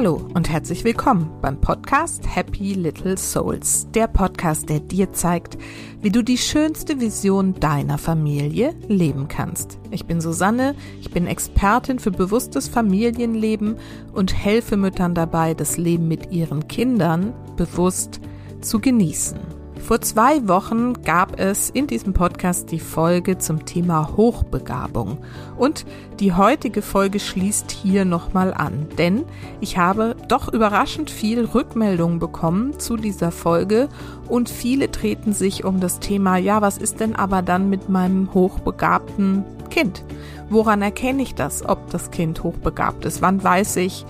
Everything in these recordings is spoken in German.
Hallo und herzlich willkommen beim Podcast Happy Little Souls, der Podcast, der dir zeigt, wie du die schönste Vision deiner Familie leben kannst. Ich bin Susanne, ich bin Expertin für bewusstes Familienleben und helfe Müttern dabei, das Leben mit ihren Kindern bewusst zu genießen. Vor zwei Wochen gab es in diesem Podcast die Folge zum Thema Hochbegabung. Und die heutige Folge schließt hier nochmal an, denn ich habe doch überraschend viel Rückmeldungen bekommen zu dieser Folge und viele treten sich um das Thema, ja, was ist denn aber dann mit meinem hochbegabten Kind? Woran erkenne ich das, ob das Kind hochbegabt ist? Wann weiß ich,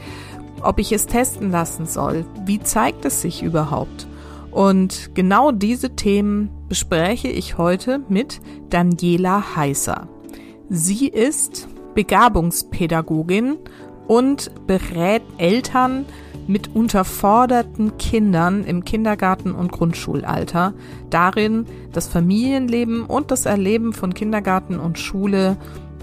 ob ich es testen lassen soll? Wie zeigt es sich überhaupt? Und genau diese Themen bespreche ich heute mit Daniela Heißer. Sie ist Begabungspädagogin und berät Eltern mit unterforderten Kindern im Kindergarten- und Grundschulalter darin, das Familienleben und das Erleben von Kindergarten und Schule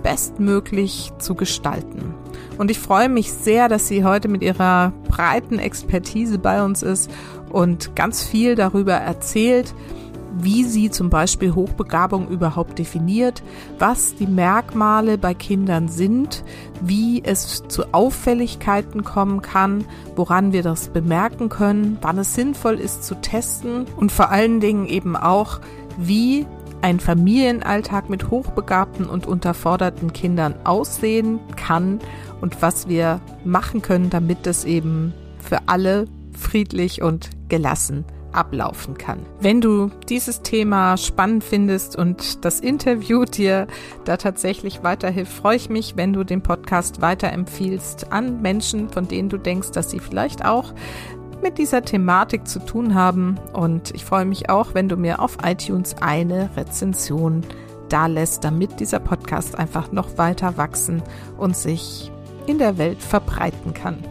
bestmöglich zu gestalten. Und ich freue mich sehr, dass sie heute mit ihrer breiten Expertise bei uns ist und ganz viel darüber erzählt, wie sie zum Beispiel Hochbegabung überhaupt definiert, was die Merkmale bei Kindern sind, wie es zu Auffälligkeiten kommen kann, woran wir das bemerken können, wann es sinnvoll ist zu testen und vor allen Dingen eben auch, wie ein Familienalltag mit hochbegabten und unterforderten Kindern aussehen kann und was wir machen können, damit es eben für alle friedlich und gelassen ablaufen kann. Wenn du dieses Thema spannend findest und das Interview dir da tatsächlich weiterhilft, freue ich mich, wenn du den Podcast weiterempfiehlst an Menschen, von denen du denkst, dass sie vielleicht auch mit dieser Thematik zu tun haben. Und ich freue mich auch, wenn du mir auf iTunes eine Rezension da lässt, damit dieser Podcast einfach noch weiter wachsen und sich in der Welt verbreiten kann.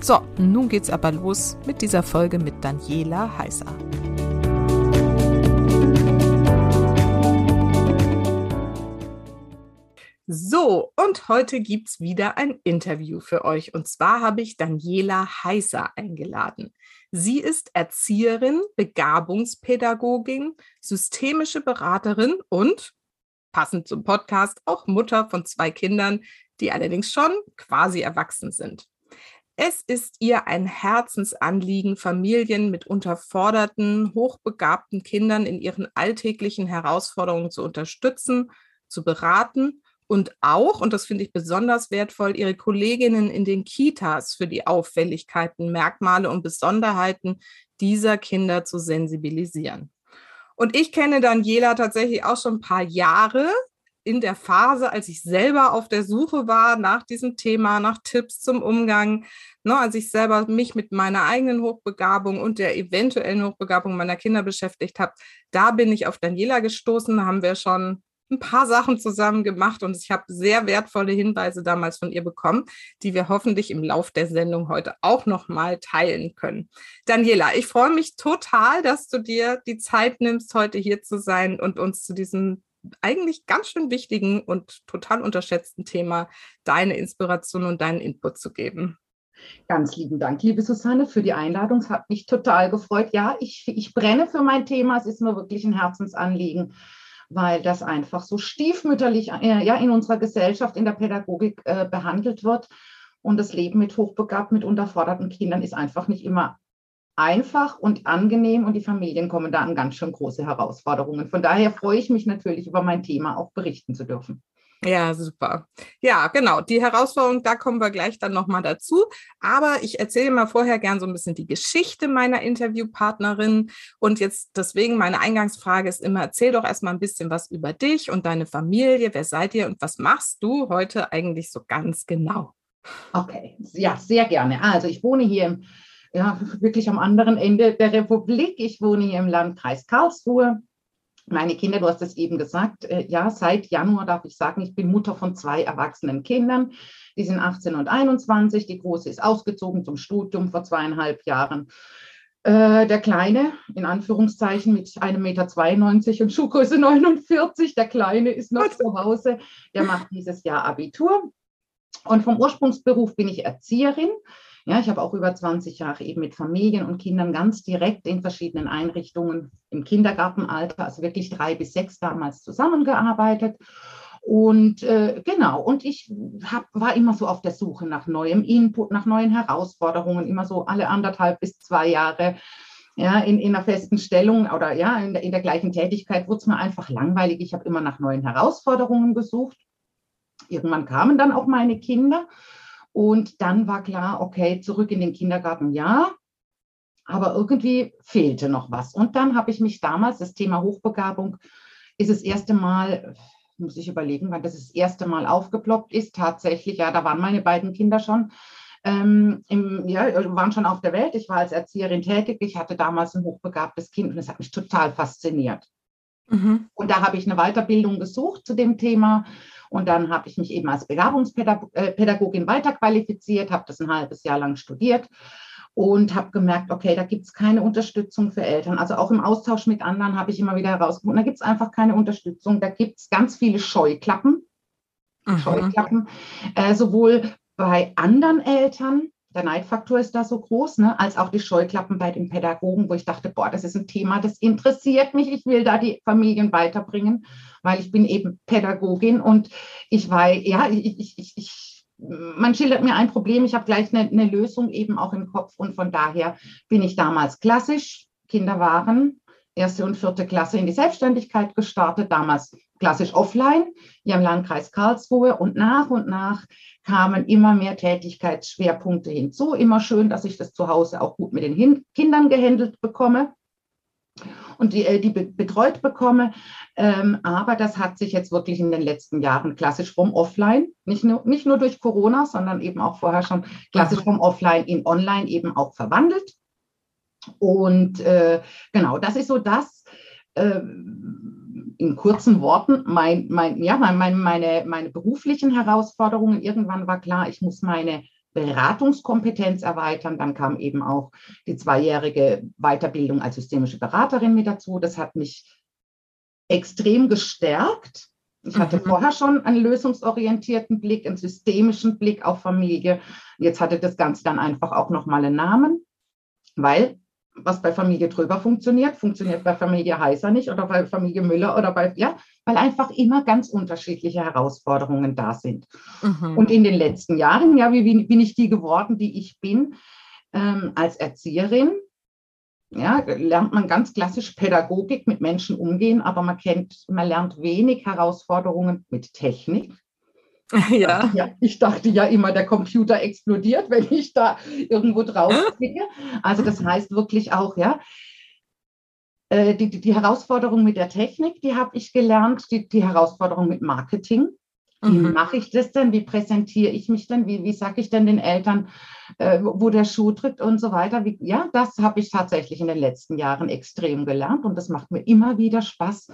So, nun geht's aber los mit dieser Folge mit Daniela Heißer. So, und heute gibt's wieder ein Interview für euch. Und zwar habe ich Daniela Heißer eingeladen. Sie ist Erzieherin, Begabungspädagogin, systemische Beraterin und, passend zum Podcast, auch Mutter von zwei Kindern, die allerdings schon quasi erwachsen sind. Es ist ihr ein Herzensanliegen, Familien mit unterforderten, hochbegabten Kindern in ihren alltäglichen Herausforderungen zu unterstützen, zu beraten und auch, und das finde ich besonders wertvoll, ihre Kolleginnen in den Kitas für die Auffälligkeiten, Merkmale und Besonderheiten dieser Kinder zu sensibilisieren. Und ich kenne Daniela tatsächlich auch schon ein paar Jahre in der Phase, als ich selber auf der Suche war nach diesem Thema, nach Tipps zum Umgang, ne, als ich selber mich mit meiner eigenen Hochbegabung und der eventuellen Hochbegabung meiner Kinder beschäftigt habe, da bin ich auf Daniela gestoßen, haben wir schon ein paar Sachen zusammen gemacht und ich habe sehr wertvolle Hinweise damals von ihr bekommen, die wir hoffentlich im Lauf der Sendung heute auch noch mal teilen können. Daniela, ich freue mich total, dass du dir die Zeit nimmst, heute hier zu sein und uns zu diesem eigentlich ganz schön wichtigen und total unterschätzten Thema deine Inspiration und deinen Input zu geben. Ganz lieben Dank, liebe Susanne, für die Einladung. Es hat mich total gefreut. Ja, ich, ich brenne für mein Thema. Es ist mir wirklich ein Herzensanliegen, weil das einfach so stiefmütterlich äh, ja, in unserer Gesellschaft, in der Pädagogik äh, behandelt wird. Und das Leben mit hochbegabten, mit unterforderten Kindern ist einfach nicht immer einfach und angenehm und die Familien kommen da an ganz schön große Herausforderungen. Von daher freue ich mich natürlich, über mein Thema auch berichten zu dürfen. Ja, super. Ja, genau. Die Herausforderung, da kommen wir gleich dann nochmal dazu. Aber ich erzähle mal vorher gern so ein bisschen die Geschichte meiner Interviewpartnerin. Und jetzt deswegen meine Eingangsfrage ist immer, erzähl doch erstmal ein bisschen was über dich und deine Familie. Wer seid ihr und was machst du heute eigentlich so ganz genau? Okay, ja, sehr gerne. Also ich wohne hier im ja, wirklich am anderen Ende der Republik. Ich wohne hier im Landkreis Karlsruhe. Meine Kinder, du hast es eben gesagt, äh, ja, seit Januar darf ich sagen, ich bin Mutter von zwei erwachsenen Kindern. Die sind 18 und 21. Die große ist ausgezogen zum Studium vor zweieinhalb Jahren. Äh, der Kleine, in Anführungszeichen, mit 1,92 Meter und Schuhgröße 49, der Kleine ist noch zu Hause, der macht dieses Jahr Abitur. Und vom Ursprungsberuf bin ich Erzieherin Ja, ich habe auch über 20 Jahre eben mit Familien und Kindern ganz direkt in verschiedenen Einrichtungen im Kindergartenalter, also wirklich drei bis sechs damals zusammengearbeitet. Und äh, genau, und ich hab, war immer so auf der Suche nach neuem Input, nach neuen Herausforderungen, immer so alle anderthalb bis zwei Jahre ja, in, in einer festen Stellung oder ja, in der, in der gleichen Tätigkeit wurde es mir einfach langweilig. Ich habe immer nach neuen Herausforderungen gesucht. Irgendwann kamen dann auch meine Kinder und dann war klar, okay, zurück in den Kindergarten, ja, aber irgendwie fehlte noch was. Und dann habe ich mich damals, das Thema Hochbegabung ist das erste Mal, muss ich überlegen, wann das das erste Mal aufgeploppt ist, tatsächlich, ja, da waren meine beiden Kinder schon ähm, im, ja, waren schon auf der Welt. Ich war als Erzieherin tätig. Ich hatte damals ein hochbegabtes Kind und es hat mich total fasziniert. Mhm. Und da habe ich eine Weiterbildung gesucht zu dem Thema. Und dann habe ich mich eben als Begabungspädagogin weiterqualifiziert, habe das ein halbes Jahr lang studiert und habe gemerkt, okay, da gibt es keine Unterstützung für Eltern. Also auch im Austausch mit anderen habe ich immer wieder herausgefunden, da gibt es einfach keine Unterstützung. Da gibt es ganz viele Scheuklappen. Mhm. Scheuklappen, äh, sowohl bei anderen Eltern, der Neidfaktor ist da so groß, ne, als auch die Scheuklappen bei den Pädagogen, wo ich dachte, boah, das ist ein Thema, das interessiert mich. Ich will da die Familien weiterbringen, weil ich bin eben Pädagogin und ich weiß, ja, ich, ich, ich, man schildert mir ein Problem, ich habe gleich eine, eine Lösung eben auch im Kopf und von daher bin ich damals klassisch. Kinder waren erste und vierte Klasse in die Selbstständigkeit gestartet, damals klassisch offline, hier im Landkreis Karlsruhe und nach und nach kamen immer mehr Tätigkeitsschwerpunkte hinzu. Immer schön, dass ich das zu Hause auch gut mit den Hin Kindern gehandelt bekomme und die, äh, die betreut bekomme. Ähm, aber das hat sich jetzt wirklich in den letzten Jahren klassisch vom Offline, nicht nur, nicht nur durch Corona, sondern eben auch vorher schon klassisch vom Offline in Online eben auch verwandelt. Und äh, genau, das ist so das, äh, in kurzen Worten mein, mein, ja, mein, meine, meine beruflichen Herausforderungen. Irgendwann war klar, ich muss meine Beratungskompetenz erweitern. Dann kam eben auch die zweijährige Weiterbildung als systemische Beraterin mit dazu. Das hat mich extrem gestärkt. Ich hatte mhm. vorher schon einen lösungsorientierten Blick, einen systemischen Blick auf Familie. Jetzt hatte das Ganze dann einfach auch nochmal einen Namen, weil was bei Familie Tröber funktioniert, funktioniert bei Familie Heiser nicht oder bei Familie Müller oder bei, ja, weil einfach immer ganz unterschiedliche Herausforderungen da sind. Mhm. Und in den letzten Jahren, ja, wie, wie bin ich die geworden, die ich bin, ähm, als Erzieherin, ja, lernt man ganz klassisch Pädagogik mit Menschen umgehen, aber man kennt, man lernt wenig Herausforderungen mit Technik. Ja. ja. Ich dachte ja immer, der Computer explodiert, wenn ich da irgendwo drauf klicke. Also das heißt wirklich auch, ja, äh, die, die, die Herausforderung mit der Technik, die habe ich gelernt, die, die Herausforderung mit Marketing. Wie mhm. mache ich das denn? Wie präsentiere ich mich denn? Wie, wie sage ich denn den Eltern, äh, wo der Schuh drückt und so weiter? Wie, ja, das habe ich tatsächlich in den letzten Jahren extrem gelernt und das macht mir immer wieder Spaß,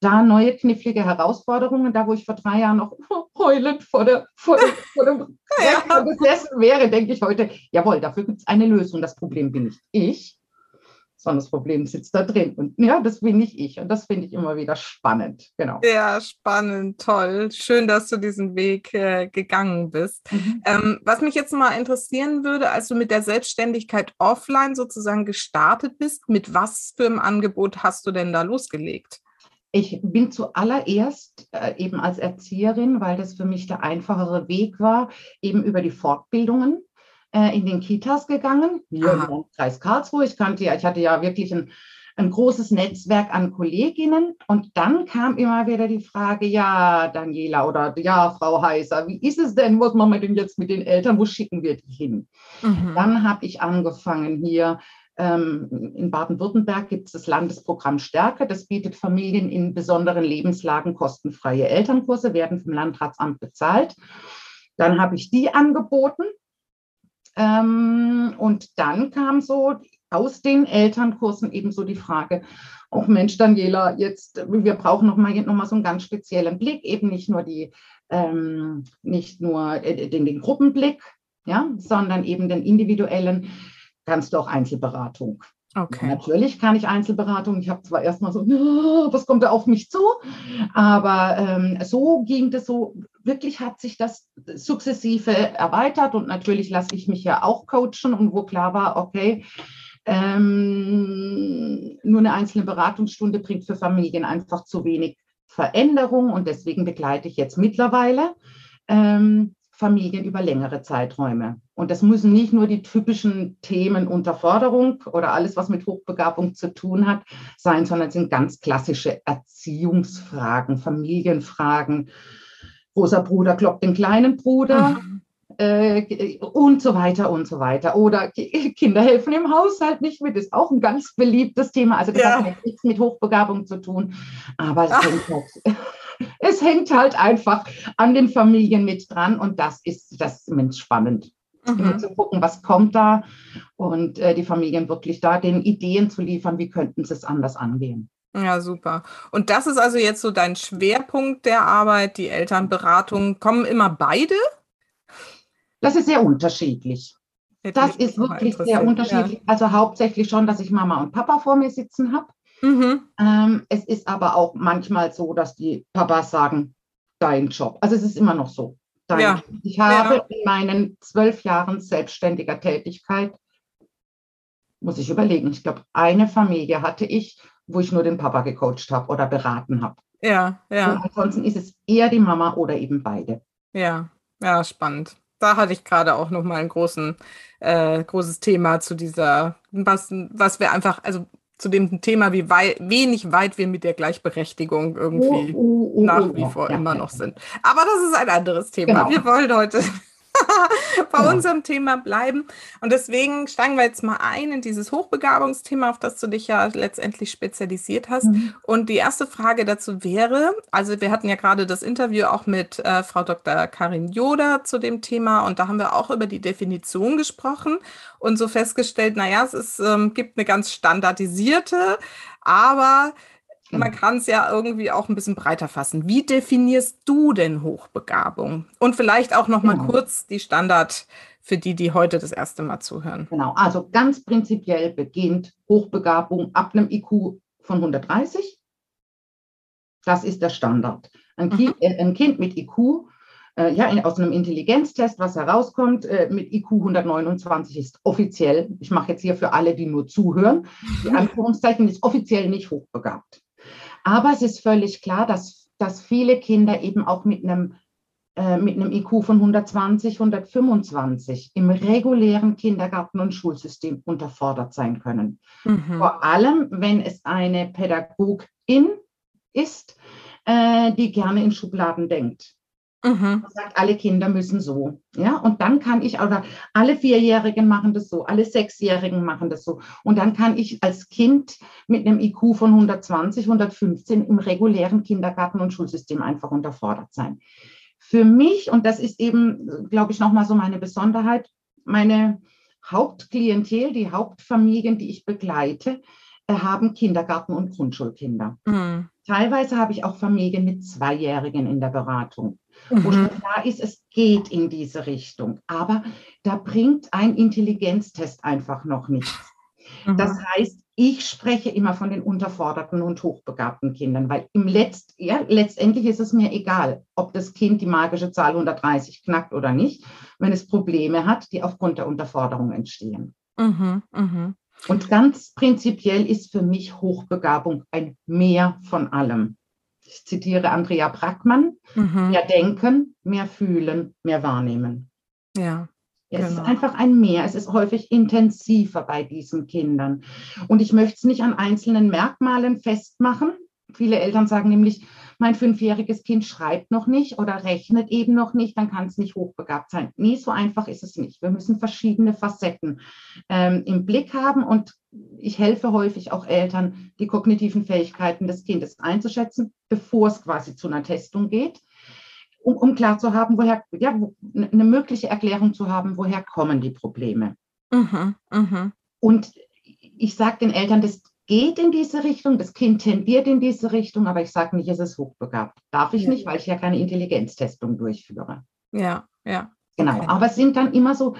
da neue knifflige Herausforderungen, da wo ich vor drei Jahren noch heulend vor, der, vor, dem, vor dem ja. gesessen wäre, denke ich heute, jawohl, dafür gibt es eine Lösung. Das Problem bin nicht ich, sondern das Problem sitzt da drin. Und ja, das bin nicht ich. Und das finde ich immer wieder spannend. Genau. Ja, spannend, toll. Schön, dass du diesen Weg äh, gegangen bist. Mhm. Ähm, was mich jetzt mal interessieren würde, als du mit der Selbstständigkeit offline sozusagen gestartet bist, mit was für einem Angebot hast du denn da losgelegt? Ich bin zuallererst äh, eben als Erzieherin, weil das für mich der einfachere Weg war, eben über die Fortbildungen äh, in den Kitas gegangen, hier Aha. im Kreis Karlsruhe. Ich kannte ich hatte ja wirklich ein, ein großes Netzwerk an Kolleginnen. Und dann kam immer wieder die Frage, ja, Daniela oder ja, Frau Heiser, wie ist es denn? Was machen wir denn jetzt mit den Eltern? Wo schicken wir die hin? Mhm. Dann habe ich angefangen, hier in Baden-Württemberg gibt es das Landesprogramm Stärke. Das bietet Familien in besonderen Lebenslagen kostenfreie Elternkurse, werden vom Landratsamt bezahlt. Dann habe ich die angeboten. Ähm, und dann kam so aus den Elternkursen eben so die Frage, auch Mensch, Daniela, jetzt, wir brauchen noch mal, noch mal so einen ganz speziellen Blick, eben nicht nur die, ähm, nicht nur den, den Gruppenblick, ja, sondern eben den individuellen kannst du auch Einzelberatung. Okay. Natürlich kann ich Einzelberatung. Ich habe zwar erstmal so, was kommt da auf mich zu? Aber ähm, so ging das so wirklich hat sich das sukzessive erweitert und natürlich lasse ich mich ja auch coachen und wo klar war, okay, ähm, nur eine einzelne Beratungsstunde bringt für Familien einfach zu wenig Veränderung und deswegen begleite ich jetzt mittlerweile ähm, Familien über längere Zeiträume. Und das müssen nicht nur die typischen Themen Unterforderung oder alles, was mit Hochbegabung zu tun hat, sein, sondern es sind ganz klassische Erziehungsfragen, Familienfragen. Großer Bruder kloppt den kleinen Bruder. Mhm. Äh, und so weiter und so weiter. Oder Kinder helfen im Haushalt nicht mit, ist auch ein ganz beliebtes Thema. Also das ja. hat nichts mit Hochbegabung zu tun, aber es hängt, halt, es hängt, halt, einfach an den Familien mit dran und das ist das ist spannend. Mhm. Zu gucken, was kommt da und äh, die Familien wirklich da den Ideen zu liefern, wie könnten sie es anders angehen. Ja, super. Und das ist also jetzt so dein Schwerpunkt der Arbeit, die Elternberatung. Kommen immer beide? Das ist sehr unterschiedlich. Das ist wirklich sehr unterschiedlich. Ja. Also hauptsächlich schon, dass ich Mama und Papa vor mir sitzen habe. Mhm. Ähm, es ist aber auch manchmal so, dass die Papas sagen, dein Job. Also es ist immer noch so. Ja. Ich habe ja. in meinen zwölf Jahren selbstständiger Tätigkeit, muss ich überlegen, ich glaube, eine Familie hatte ich, wo ich nur den Papa gecoacht habe oder beraten habe. Ja, ja. Und ansonsten ist es eher die Mama oder eben beide. Ja, ja, spannend da hatte ich gerade auch noch mal ein großen, äh, großes Thema zu dieser, was, was wir einfach, also zu dem Thema, wie wei wenig weit wir mit der Gleichberechtigung irgendwie oh, oh, oh, nach wie vor ja, immer ja. noch sind. Aber das ist ein anderes Thema. Genau. Wir wollen heute bei ja. unserem Thema bleiben. Und deswegen steigen wir jetzt mal ein in dieses Hochbegabungsthema, auf das du dich ja letztendlich spezialisiert hast. Mhm. Und die erste Frage dazu wäre, also wir hatten ja gerade das Interview auch mit äh, Frau Dr. Karin Joda zu dem Thema und da haben wir auch über die Definition gesprochen und so festgestellt, naja, es ist, ähm, gibt eine ganz standardisierte, aber man kann es ja irgendwie auch ein bisschen breiter fassen. Wie definierst du denn Hochbegabung? Und vielleicht auch noch mal genau. kurz die Standard für die, die heute das erste Mal zuhören. Genau, also ganz prinzipiell beginnt Hochbegabung ab einem IQ von 130. Das ist der Standard. Ein, mhm. kind, äh, ein kind, mit IQ, äh, ja, in, aus einem Intelligenztest, was herauskommt, äh, mit IQ 129 ist offiziell, ich mache jetzt hier für alle, die nur zuhören, die Anführungszeichen ist offiziell nicht hochbegabt. Aber es ist völlig klar, dass, dass viele Kinder eben auch mit einem, äh, mit einem IQ von 120, 125 im regulären Kindergarten- und Schulsystem unterfordert sein können. Mhm. Vor allem, wenn es eine Pädagogin ist, äh, die gerne in Schubladen denkt. Mhm. Man sagt, alle Kinder müssen so. Ja, und dann kann ich, oder alle Vierjährigen machen das so, alle Sechsjährigen machen das so. Und dann kann ich als Kind mit einem IQ von 120, 115 im regulären Kindergarten- und Schulsystem einfach unterfordert sein. Für mich, und das ist eben, glaube ich, nochmal so meine Besonderheit, meine Hauptklientel, die Hauptfamilien, die ich begleite, haben Kindergarten- und Grundschulkinder. Mhm. Teilweise habe ich auch Familien mit Zweijährigen in der Beratung mhm. wo schon klar ist, es geht in diese Richtung. Aber da bringt ein Intelligenztest einfach noch nichts. Mhm. Das heißt, ich spreche immer von den unterforderten und hochbegabten Kindern, weil im Letzt, ja, letztendlich ist es mir egal, ob das Kind die magische Zahl 130 knackt oder nicht, wenn es Probleme hat, die aufgrund der Unterforderung entstehen. Mhm, mh. Und ganz prinzipiell ist für mich Hochbegabung ein Mehr von allem ich zitiere Andrea Brackmann, mhm. mehr denken, mehr fühlen, mehr wahrnehmen. Ja. Es genau. ist einfach ein Mehr. Es ist häufig intensiver bei diesen Kindern. Und ich möchte es nicht an einzelnen Merkmalen festmachen. Viele Eltern sagen nämlich, mein fünfjähriges Kind schreibt noch nicht oder rechnet eben noch nicht, dann kann es nicht hochbegabt sein. Nee, so einfach ist es nicht. Wir müssen verschiedene Facetten ähm, im Blick haben und ich helfe häufig auch Eltern, die kognitiven Fähigkeiten des Kindes einzuschätzen, bevor es quasi zu einer Testung geht, um, um klar zu haben, woher, ja, eine mögliche Erklärung zu haben, woher kommen die Probleme. Mhm, mh. Und ich sage den Eltern, das geht in diese Richtung, das Kind tendiert in diese Richtung, aber ich sage nicht, es ist hochbegabt. Darf ich ja. nicht, weil ich ja keine Intelligenztestung durchführe. Ja, ja. Genau, okay. aber es sind dann immer so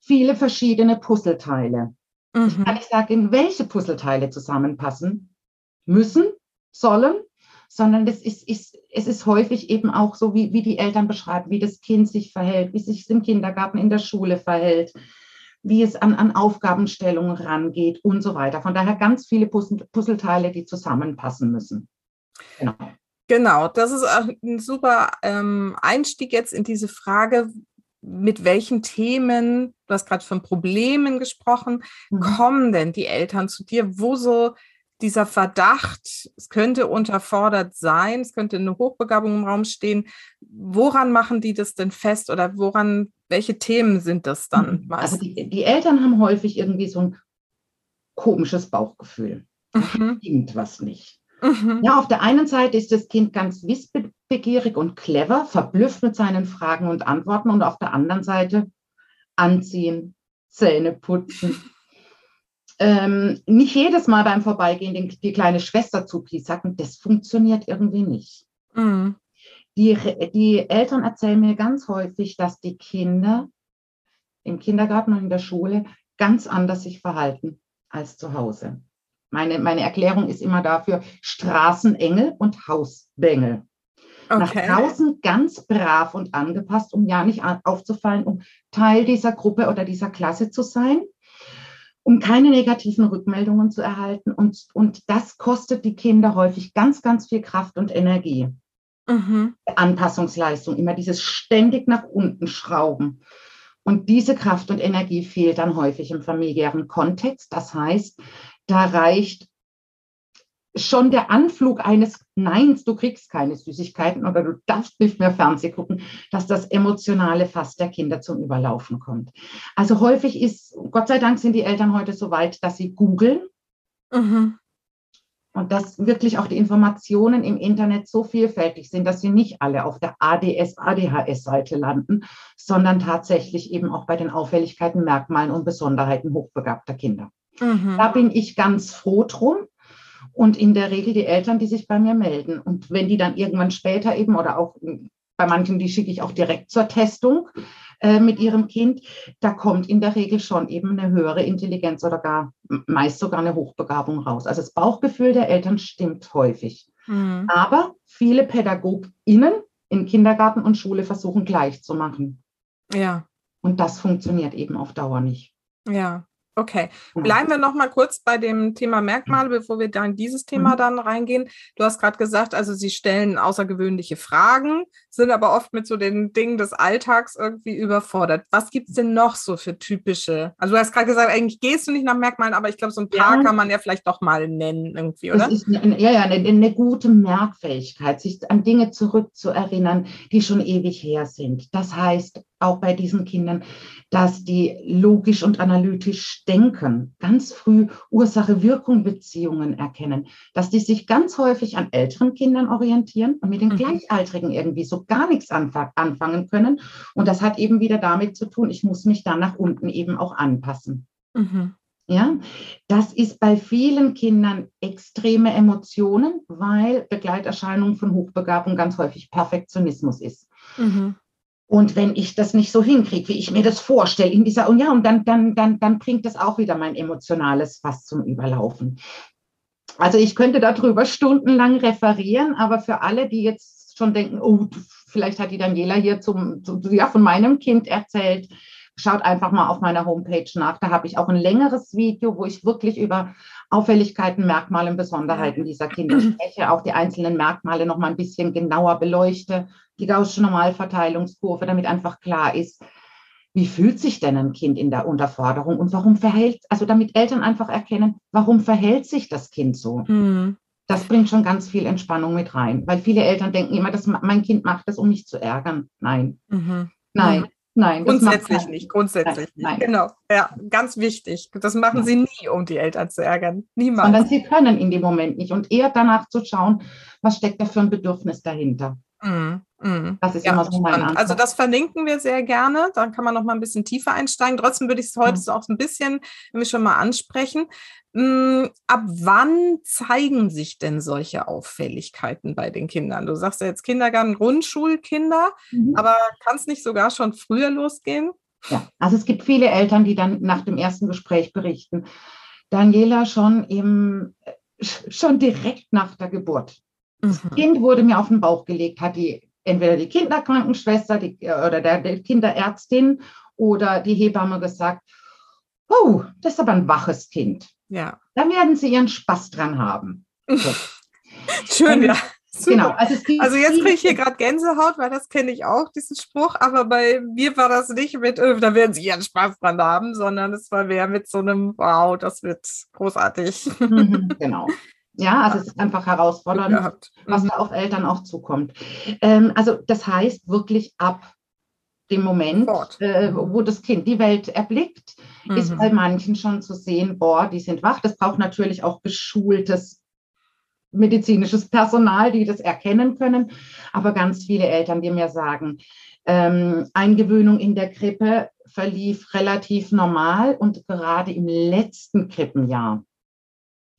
viele verschiedene Puzzleteile. Mhm. Ich kann nicht sagen, welche Puzzleteile zusammenpassen müssen, sollen, sondern das ist, ist, es ist häufig eben auch so, wie, wie die Eltern beschreiben, wie das Kind sich verhält, wie es sich im Kindergarten, in der Schule verhält, wie es an, an Aufgabenstellungen rangeht und so weiter. Von daher ganz viele Puzzleteile, die zusammenpassen müssen. Genau. Genau, das ist ein super ähm, Einstieg jetzt in diese Frage, mit welchen Themen, du hast gerade von Problemen gesprochen, mhm. kommen denn die Eltern zu dir, wo so dieser Verdacht, es könnte unterfordert sein, es könnte eine Hochbegabung im Raum stehen. Woran machen die das denn fest oder woran, welche Themen sind das dann? Mhm. Also die, die Eltern haben häufig irgendwie so ein komisches Bauchgefühl. Mhm. Irgendwas nicht. Mhm. Ja, auf der einen Seite ist das Kind ganz wissbegierig und clever, verblüfft mit seinen Fragen und Antworten und auf der anderen Seite anziehen, Zähne putzen, ähm, nicht jedes Mal beim Vorbeigehen die, die kleine Schwester zu sagen, das funktioniert irgendwie nicht. Mhm. Die, die Eltern erzählen mir ganz häufig, dass die Kinder im Kindergarten und in der Schule ganz anders sich verhalten als zu Hause. Meine, meine Erklärung ist immer dafür Straßenengel und Hausbengel. Okay. Nach draußen ganz brav und angepasst, um ja nicht aufzufallen, um Teil dieser Gruppe oder dieser Klasse zu sein um keine negativen Rückmeldungen zu erhalten. Und, und das kostet die Kinder häufig ganz, ganz viel Kraft und Energie. Mhm. Anpassungsleistung, immer dieses ständig nach unten schrauben. Und diese Kraft und Energie fehlt dann häufig im familiären Kontext. Das heißt, da reicht schon der Anflug eines Neins, du kriegst keine Süßigkeiten oder du darfst nicht mehr Fernsehen gucken, dass das emotionale Fass der Kinder zum Überlaufen kommt. Also häufig ist, Gott sei Dank sind die Eltern heute so weit, dass sie googeln. Mhm. Und dass wirklich auch die Informationen im Internet so vielfältig sind, dass sie nicht alle auf der ADS-ADHS-Seite landen, sondern tatsächlich eben auch bei den Auffälligkeiten, Merkmalen und Besonderheiten hochbegabter Kinder. Mhm. Da bin ich ganz froh drum, und in der Regel die Eltern, die sich bei mir melden. Und wenn die dann irgendwann später eben oder auch bei manchen, die schicke ich auch direkt zur Testung äh, mit ihrem Kind, da kommt in der Regel schon eben eine höhere Intelligenz oder gar meist sogar eine Hochbegabung raus. Also das Bauchgefühl der Eltern stimmt häufig. Mhm. Aber viele PädagogInnen in Kindergarten und Schule versuchen gleich zu machen. Ja. Und das funktioniert eben auf Dauer nicht. Ja. Okay, bleiben wir noch mal kurz bei dem Thema Merkmale, bevor wir da in dieses Thema mhm. dann reingehen. Du hast gerade gesagt, also sie stellen außergewöhnliche Fragen, sind aber oft mit so den Dingen des Alltags irgendwie überfordert. Was gibt es denn noch so für typische? Also du hast gerade gesagt, eigentlich gehst du nicht nach Merkmalen, aber ich glaube, so ein paar ja. kann man ja vielleicht doch mal nennen irgendwie, oder? Das ist eine, ja, ja, eine, eine gute Merkfähigkeit, sich an Dinge zurückzuerinnern, die schon ewig her sind. Das heißt, auch bei diesen Kindern, dass die logisch und analytisch denken, ganz früh Ursache-Wirkung-Beziehungen erkennen, dass die sich ganz häufig an älteren Kindern orientieren und mit den mhm. Gleichaltrigen irgendwie so gar nichts anfangen können. Und das hat eben wieder damit zu tun, ich muss mich dann nach unten eben auch anpassen. Mhm. Ja, das ist bei vielen Kindern extreme Emotionen, weil Begleiterscheinung von Hochbegabung ganz häufig Perfektionismus ist. Mhm. Und wenn ich das nicht so hinkriege, wie ich mir das vorstelle, in dieser, und ja, und dann, dann, dann, dann bringt das auch wieder mein emotionales Fass zum Überlaufen. Also ich könnte darüber stundenlang referieren, aber für alle, die jetzt schon denken, oh, vielleicht hat die Daniela hier zum, zum ja, von meinem Kind erzählt, schaut einfach mal auf meiner Homepage nach. Da habe ich auch ein längeres Video, wo ich wirklich über Auffälligkeiten, Merkmale und Besonderheiten dieser Kinder spreche, auch die einzelnen Merkmale noch mal ein bisschen genauer beleuchte, die Gaußsche Normalverteilungskurve, damit einfach klar ist, wie fühlt sich denn ein Kind in der Unterforderung und warum verhält, also damit Eltern einfach erkennen, warum verhält sich das Kind so? Mhm. Das bringt schon ganz viel Entspannung mit rein, weil viele Eltern denken immer, dass mein Kind macht das, um mich zu ärgern. Nein. Mhm. Nein, Nein, grundsätzlich nicht. Grundsätzlich nein, nicht. Genau. Ja, ganz wichtig. Das machen ja. sie nie, um die Eltern zu ärgern. Niemals. Sondern sie können in dem Moment nicht. Und eher danach zu schauen, was steckt da für ein Bedürfnis dahinter. Mm, mm. Das ist ja, immer so mein Antwort. Also das verlinken wir sehr gerne. Dann kann man noch mal ein bisschen tiefer einsteigen. Trotzdem würde ich es heute ja. so auch ein bisschen, schon mal ansprechen. Hm, ab wann zeigen sich denn solche Auffälligkeiten bei den Kindern? Du sagst ja jetzt Kindergarten, Grundschulkinder, mhm. aber kann es nicht sogar schon früher losgehen? Ja, also es gibt viele Eltern, die dann nach dem ersten Gespräch berichten. Daniela schon im, schon direkt nach der Geburt Das mhm. Kind wurde mir auf den Bauch gelegt, hat die entweder die Kinderkrankenschwester die, oder der, der Kinderärztin oder die Hebamme gesagt, oh, das ist aber ein waches Kind. Ja. Da werden sie ihren Spaß dran haben. So. Schön, ja. Super. Genau. Also, also jetzt kriege ich hier gerade Gänsehaut, weil das kenne ich auch, diesen Spruch. Aber bei mir war das nicht mit, äh, da werden sie ihren Spaß dran haben, sondern es war mehr mit so einem, wow, das wird großartig. Mhm, genau. Ja, also es ist einfach herausfordernd, mhm. was da auf Eltern auch zukommt. Ähm, also das heißt wirklich ab dem Moment, äh, wo das Kind die Welt erblickt, mhm. ist bei manchen schon zu sehen, boah, die sind wach. Das braucht natürlich auch geschultes medizinisches Personal, die das erkennen können. Aber ganz viele Eltern, die mir sagen, ähm, Eingewöhnung in der Krippe verlief relativ normal und gerade im letzten Krippenjahr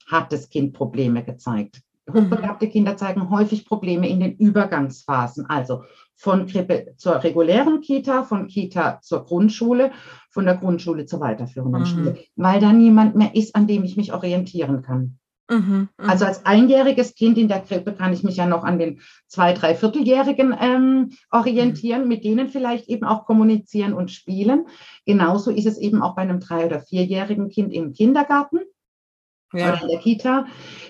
hat das Kind Probleme gezeigt. Hochbegabte mhm. Kinder zeigen häufig Probleme in den Übergangsphasen, also von Krippe zur regulären Kita, von Kita zur Grundschule, von der Grundschule zur weiterführenden mhm. Schule, weil da niemand mehr ist, an dem ich mich orientieren kann. Mhm, mhm, also als einjähriges Kind in der Krippe kann ich mich ja noch an den zwei, drei Vierteljährigen ähm, orientieren, mhm. mit denen vielleicht eben auch kommunizieren und spielen. Genauso ist es eben auch bei einem drei- oder vierjährigen Kind im Kindergarten ja. oder in der Kita,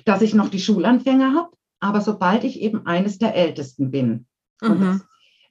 dass ich noch die Schulanfänger habe. Aber sobald ich eben eines der Ältesten bin und das mhm.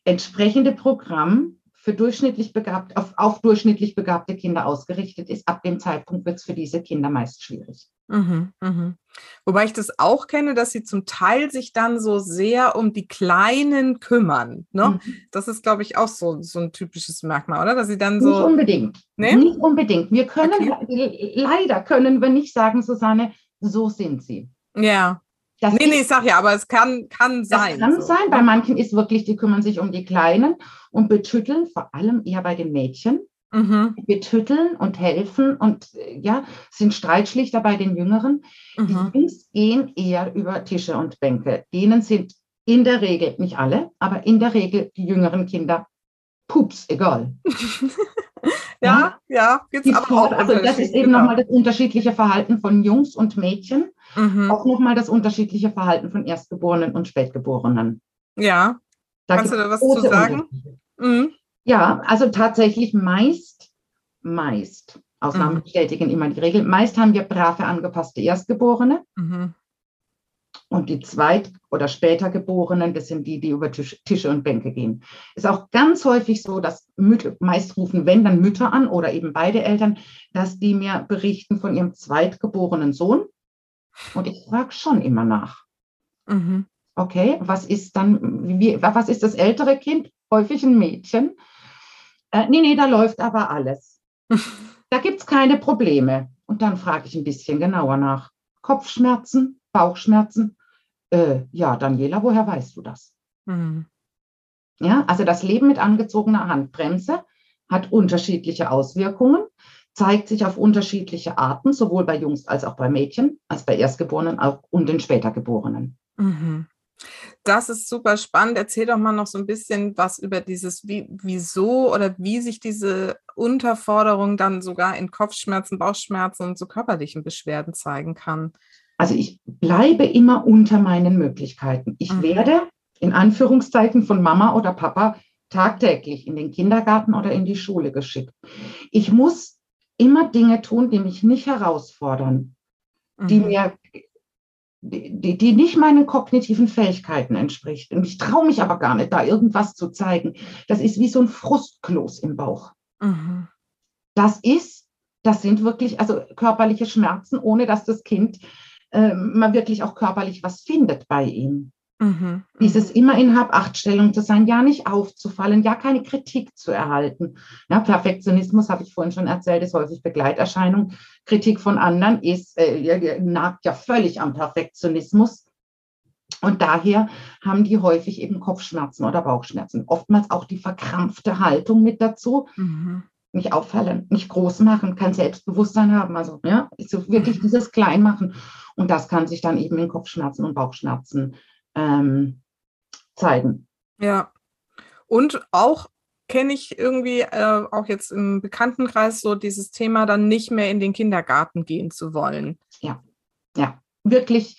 entsprechende Programm für durchschnittlich begabt, auf, auf durchschnittlich begabte Kinder ausgerichtet ist, ab dem Zeitpunkt wird es für diese Kinder meist schwierig. Mhm, mhm. Wobei ich das auch kenne, dass sie zum Teil sich dann so sehr um die Kleinen kümmern. Ne? Mhm. Das ist, glaube ich, auch so, so ein typisches Merkmal, oder? Dass sie dann so. Nicht unbedingt. Nee? Nicht unbedingt. Wir können, okay. leider können wir nicht sagen, Susanne, so sind sie. Ja. Das nee, ist, nee, ich sag ja, aber es kann, kann sein. Es kann so. sein. Bei manchen ist wirklich, die kümmern sich um die Kleinen und betütteln, vor allem eher bei den Mädchen. Mhm. Betütteln und helfen und ja, sind Streitschlichter bei den Jüngeren. Mhm. Die Jungs gehen eher über Tische und Bänke. Denen sind in der Regel, nicht alle, aber in der Regel die jüngeren Kinder pups, egal. ja, ja, gibt's aber auch. Also das ist eben genau. nochmal das unterschiedliche Verhalten von Jungs und Mädchen. Mhm. Auch nochmal das unterschiedliche Verhalten von Erstgeborenen und Spätgeborenen. Ja. Da Kannst du da was zu sagen? Mhm. Ja, also tatsächlich meist, meist, Ausnahmen mhm. bestätigen immer die Regel, meist haben wir brave angepasste Erstgeborene. Mhm. Und die Zweit- oder später Geborenen, das sind die, die über Tisch, Tische und Bänke gehen. Ist auch ganz häufig so, dass Mütter, meist rufen, wenn dann Mütter an oder eben beide Eltern, dass die mir berichten von ihrem zweitgeborenen Sohn. Und ich frage schon immer nach. Mhm. Okay, was ist dann, wie, was ist das ältere Kind? Häufig ein Mädchen. Äh, nee, nee, da läuft aber alles. da gibt es keine Probleme. Und dann frage ich ein bisschen genauer nach. Kopfschmerzen, Bauchschmerzen. Äh, ja, Daniela, woher weißt du das? Mhm. Ja, also das Leben mit angezogener Handbremse hat unterschiedliche Auswirkungen, zeigt sich auf unterschiedliche Arten, sowohl bei Jungs als auch bei Mädchen, als bei Erstgeborenen auch und den Spätergeborenen. Mhm. Das ist super spannend. Erzähl doch mal noch so ein bisschen was über dieses, wie, wieso oder wie sich diese Unterforderung dann sogar in Kopfschmerzen, Bauchschmerzen und so körperlichen Beschwerden zeigen kann. Also ich bleibe immer unter meinen Möglichkeiten. Ich mhm. werde in Anführungszeichen von Mama oder Papa tagtäglich in den Kindergarten oder in die Schule geschickt. Ich muss immer Dinge tun, die mich nicht herausfordern, mhm. die mir die, die nicht meinen kognitiven Fähigkeiten entspricht. Und ich traue mich aber gar nicht, da irgendwas zu zeigen. Das ist wie so ein Frustkloß im Bauch. Mhm. Das ist, das sind wirklich also körperliche Schmerzen, ohne dass das Kind äh, mal wirklich auch körperlich was findet bei ihm. Mhm, Dieses mhm. immer in Hab-Acht-Stellung zu sein, ja nicht aufzufallen, ja keine Kritik zu erhalten. Ja, Perfektionismus, habe ich vorhin schon erzählt, ist häufig Begleiterscheinung. Kritik von anderen ist, äh, nagt ja völlig am Perfektionismus. Und daher haben die häufig eben Kopfschmerzen oder Bauchschmerzen. Oftmals auch die verkrampfte Haltung mit dazu. Mhm. Nicht auffallen, nicht groß machen, kein Selbstbewusstsein haben. Also ja, so wirklich dieses Kleinmachen. Und das kann sich dann eben in Kopfschmerzen und Bauchschmerzen ähm, zeigen. Ja. Und auch kenne ich irgendwie äh, auch jetzt im Bekanntenkreis so dieses Thema, dann nicht mehr in den Kindergarten gehen zu wollen. Ja, ja, wirklich.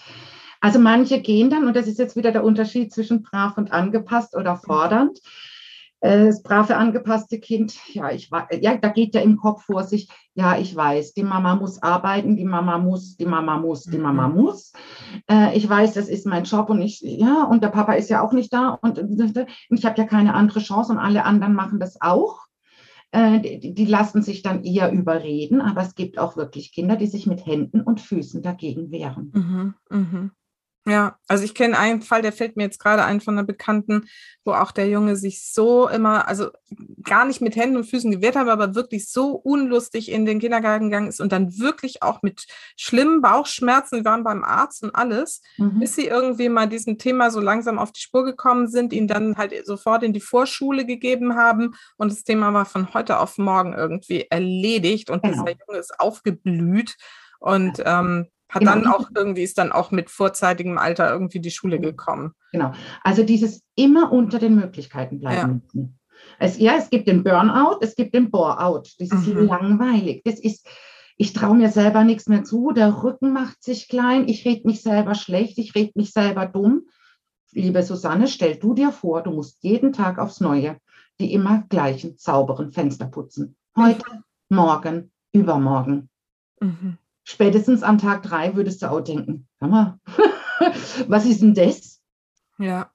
Also manche gehen dann, und das ist jetzt wieder der Unterschied zwischen brav und angepasst oder fordernd. Äh, das brave angepasste Kind, ja, ich ja, da geht ja im Kopf vor sich, ja, ich weiß, die Mama muss arbeiten, die Mama muss, die Mama muss, die Mama mhm. muss. Äh, ich weiß, das ist mein Job und ich, ja, und der Papa ist ja auch nicht da und, und ich habe ja keine andere Chance und alle anderen machen das auch. Äh, die, die, lassen sich dann eher überreden, aber es gibt auch wirklich Kinder, die sich mit Händen und Füßen dagegen wehren. Mhm, mh. Ja, also ich kenne einen Fall, der fällt mir jetzt gerade ein von einer Bekannten, wo auch der Junge sich so immer, also gar nicht mit Händen und Füßen gewehrt hat, aber wirklich so unlustig in den Kindergarten gegangen ist und dann wirklich auch mit schlimmen Bauchschmerzen, wir waren beim Arzt und alles, mhm. bis sie irgendwie mal diesem Thema so langsam auf die Spur gekommen sind, ihn dann halt sofort in die Vorschule gegeben haben und das Thema war von heute auf morgen irgendwie erledigt und genau. dieser Junge ist aufgeblüht. Und ähm, hat genau. dann auch irgendwie, ist dann auch mit vorzeitigem Alter irgendwie die Schule gekommen. Genau. Also dieses immer unter den Möglichkeiten bleiben ja. Es, ja, es gibt den Burnout, es gibt den Boreout. Das ist mhm. langweilig. Das ist, ich traue mir selber nichts mehr zu. Der Rücken macht sich klein. Ich rede mich selber schlecht. Ich rede mich selber dumm. Liebe Susanne, stell du dir vor, du musst jeden Tag aufs Neue die immer gleichen sauberen Fenster putzen. Heute, mhm. morgen, übermorgen. Mhm spätestens am Tag drei würdest du auch denken, Hammer, was ist denn das? Ja.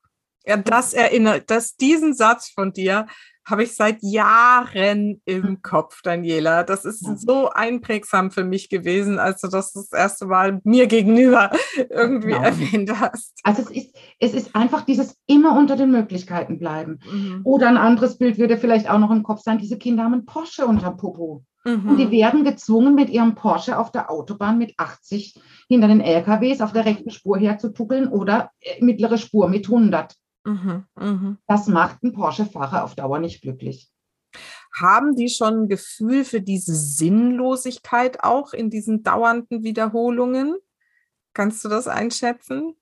Ja, das erinnert, dass diesen Satz von dir habe ich seit Jahren im hm. Kopf, Daniela. Das ist ja. so einprägsam für mich gewesen, als du das das erste Mal mir gegenüber irgendwie genau. erwähnt hast. Also es ist, es ist einfach dieses immer unter den Möglichkeiten bleiben. Mhm. Oder ein anderes Bild würde vielleicht auch noch im Kopf sein, diese Kinder haben einen Porsche unter Popo. Mhm. Und die werden gezwungen, mit ihrem Porsche auf der Autobahn mit 80 hinter den LKWs auf der rechten Spur herzutuckeln oder äh, mittlere Spur mit 100. Mhm. Mhm. Das macht einen Porsche-Fahrer auf Dauer nicht glücklich. Haben die schon ein Gefühl für diese Sinnlosigkeit auch in diesen dauernden Wiederholungen? Kannst du das einschätzen?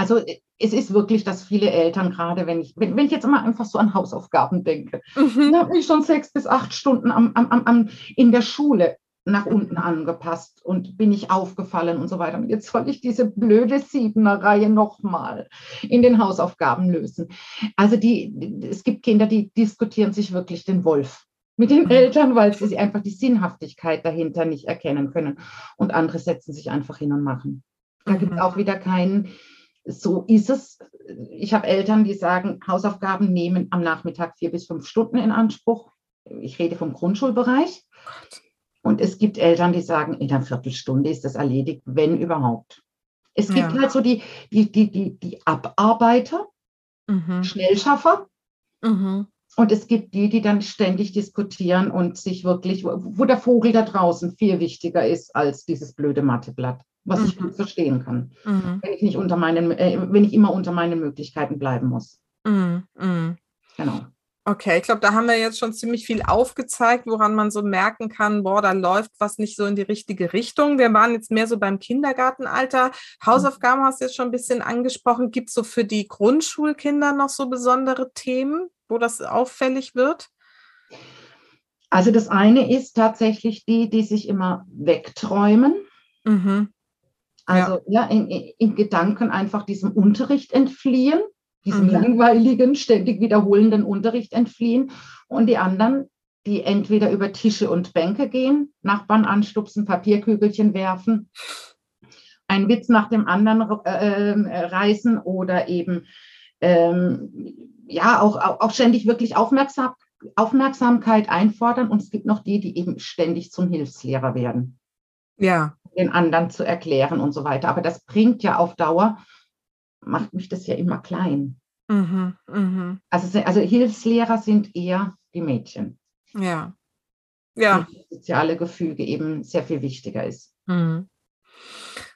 Also äh, es ist wirklich, dass viele Eltern, gerade wenn ich, wenn, wenn ich jetzt immer einfach so an Hausaufgaben denke, mhm. habe ich schon sechs bis acht Stunden am, am, am, in der Schule nach unten angepasst und bin ich aufgefallen und so weiter. Und jetzt soll ich diese blöde Siebener-Reihe nochmal in den Hausaufgaben lösen. Also die, es gibt Kinder, die diskutieren sich wirklich den Wolf mit den mhm. Eltern, weil sie einfach die Sinnhaftigkeit dahinter nicht erkennen können. Und andere setzen sich einfach hin und machen. Da gibt es mhm. auch wieder keinen so ist es. Ich habe Eltern, die sagen, Hausaufgaben nehmen am Nachmittag vier bis fünf Stunden in Anspruch. Ich rede vom Grundschulbereich. Und es gibt Eltern, die sagen, in einer Viertelstunde ist das erledigt, wenn überhaupt. Es gibt ja. halt so die, die, die, die, die Abarbeiter, mhm. Schnellschaffer. Mhm. Und es gibt die, die dann ständig diskutieren und sich wirklich, wo der Vogel da draußen viel wichtiger ist als dieses blöde Matheblatt was mhm. ich gut verstehen kann, mhm. wenn ich nicht unter meinen, äh, wenn ich immer unter meinen Möglichkeiten bleiben muss. Mhm. mhm. Genau. Okay, ich glaube, da haben wir jetzt schon ziemlich viel aufgezeigt, woran man so merken kann, boah, da läuft was nicht so in die richtige Richtung. Wir waren jetzt mehr so beim Kindergartenalter. Hausaufgaben hast du jetzt schon ein bisschen angesprochen. Gibt es so für die Grundschulkinder noch so besondere Themen, wo das auffällig wird? Also das eine ist tatsächlich die, die sich immer wegträumen. Mhm. Also ja, ja in, in, Gedanken einfach diesem Unterricht entfliehen, diesem mhm. langweiligen, ständig wiederholenden Unterricht entfliehen. Und die anderen, die entweder über Tische und Bänke gehen, Nachbarn anstupsen, Papierkügelchen werfen, einen Witz nach dem anderen äh, äh, reißen oder eben ähm, ja auch, auch, auch ständig wirklich aufmerksam, Aufmerksamkeit einfordern. Und es gibt noch die, die eben ständig zum Hilfslehrer werden. Ja. Den anderen zu erklären und so weiter. Aber das bringt ja auf Dauer, macht mich das ja immer klein. Mhm, mh. also, also Hilfslehrer sind eher die Mädchen. Ja. Ja. Das soziale Gefüge eben sehr viel wichtiger ist. Mhm.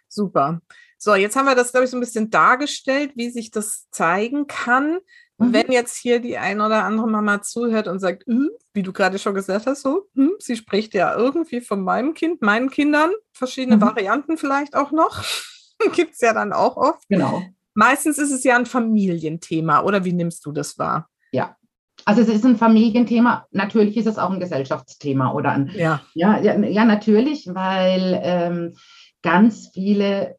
Super. So, jetzt haben wir das, glaube ich, so ein bisschen dargestellt, wie sich das zeigen kann. Mhm. Wenn jetzt hier die ein oder andere Mama zuhört und sagt, hm, wie du gerade schon gesagt hast, so, hm, sie spricht ja irgendwie von meinem Kind, meinen Kindern, verschiedene mhm. Varianten vielleicht auch noch, gibt es ja dann auch oft. Genau. Meistens ist es ja ein Familienthema, oder wie nimmst du das wahr? Ja, also es ist ein Familienthema, natürlich ist es auch ein Gesellschaftsthema oder ein, ja, ja, ja, ja natürlich, weil ähm, ganz viele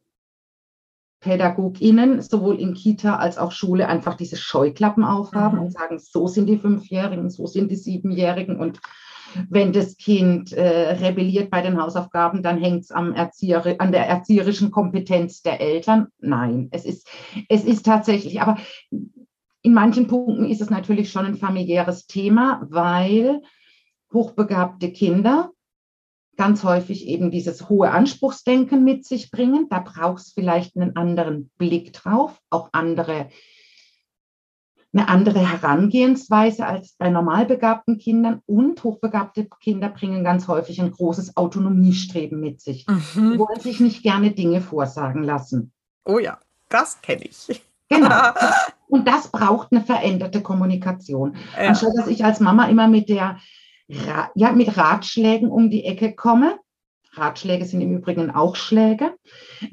PädagogInnen sowohl in Kita als auch Schule einfach diese Scheuklappen aufhaben mhm. und sagen, so sind die Fünfjährigen, so sind die Siebenjährigen und wenn das Kind äh, rebelliert bei den Hausaufgaben, dann hängt es Erzieher, an der erzieherischen Kompetenz der Eltern. Nein, es ist, es ist tatsächlich, aber in manchen Punkten ist es natürlich schon ein familiäres Thema, weil hochbegabte Kinder ganz häufig eben dieses hohe Anspruchsdenken mit sich bringen. Da braucht es vielleicht einen anderen Blick drauf, auch andere, eine andere Herangehensweise als bei normalbegabten Kindern. Und hochbegabte Kinder bringen ganz häufig ein großes Autonomiestreben mit sich. Mhm. Sie wollen sich nicht gerne Dinge vorsagen lassen. Oh ja, das kenne ich. Genau. Und das braucht eine veränderte Kommunikation. Ja. Anstatt dass ich als Mama immer mit der ja, mit Ratschlägen um die Ecke komme, Ratschläge sind im Übrigen auch Schläge,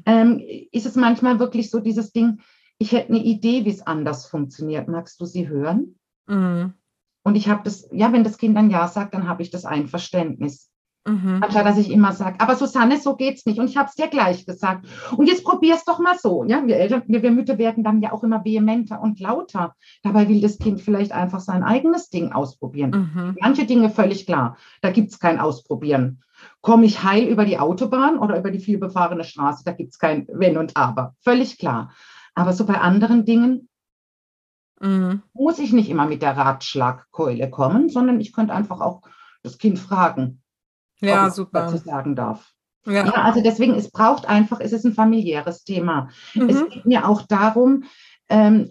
ähm, ist es manchmal wirklich so dieses Ding, ich hätte eine Idee, wie es anders funktioniert. Magst du sie hören? Mhm. Und ich habe das, ja, wenn das Kind dann Ja sagt, dann habe ich das Einverständnis. Mhm. Anstatt dass ich immer sage, aber Susanne, so geht's nicht. Und ich habe es dir gleich gesagt. Und jetzt probier's doch mal so. Ja, wir Eltern, wir, wir Mütter werden dann ja auch immer vehementer und lauter. Dabei will das Kind vielleicht einfach sein eigenes Ding ausprobieren. Mhm. Manche Dinge völlig klar. Da gibt's kein Ausprobieren. Komme ich heil über die Autobahn oder über die vielbefahrene Straße, da gibt's kein Wenn und Aber. Völlig klar. Aber so bei anderen Dingen mhm. muss ich nicht immer mit der Ratschlagkeule kommen, sondern ich könnte einfach auch das Kind fragen ja, super. dazu sagen darf. Ja. ja. also deswegen, es braucht einfach, es ist ein familiäres Thema. Mhm. Es geht mir auch darum, ähm,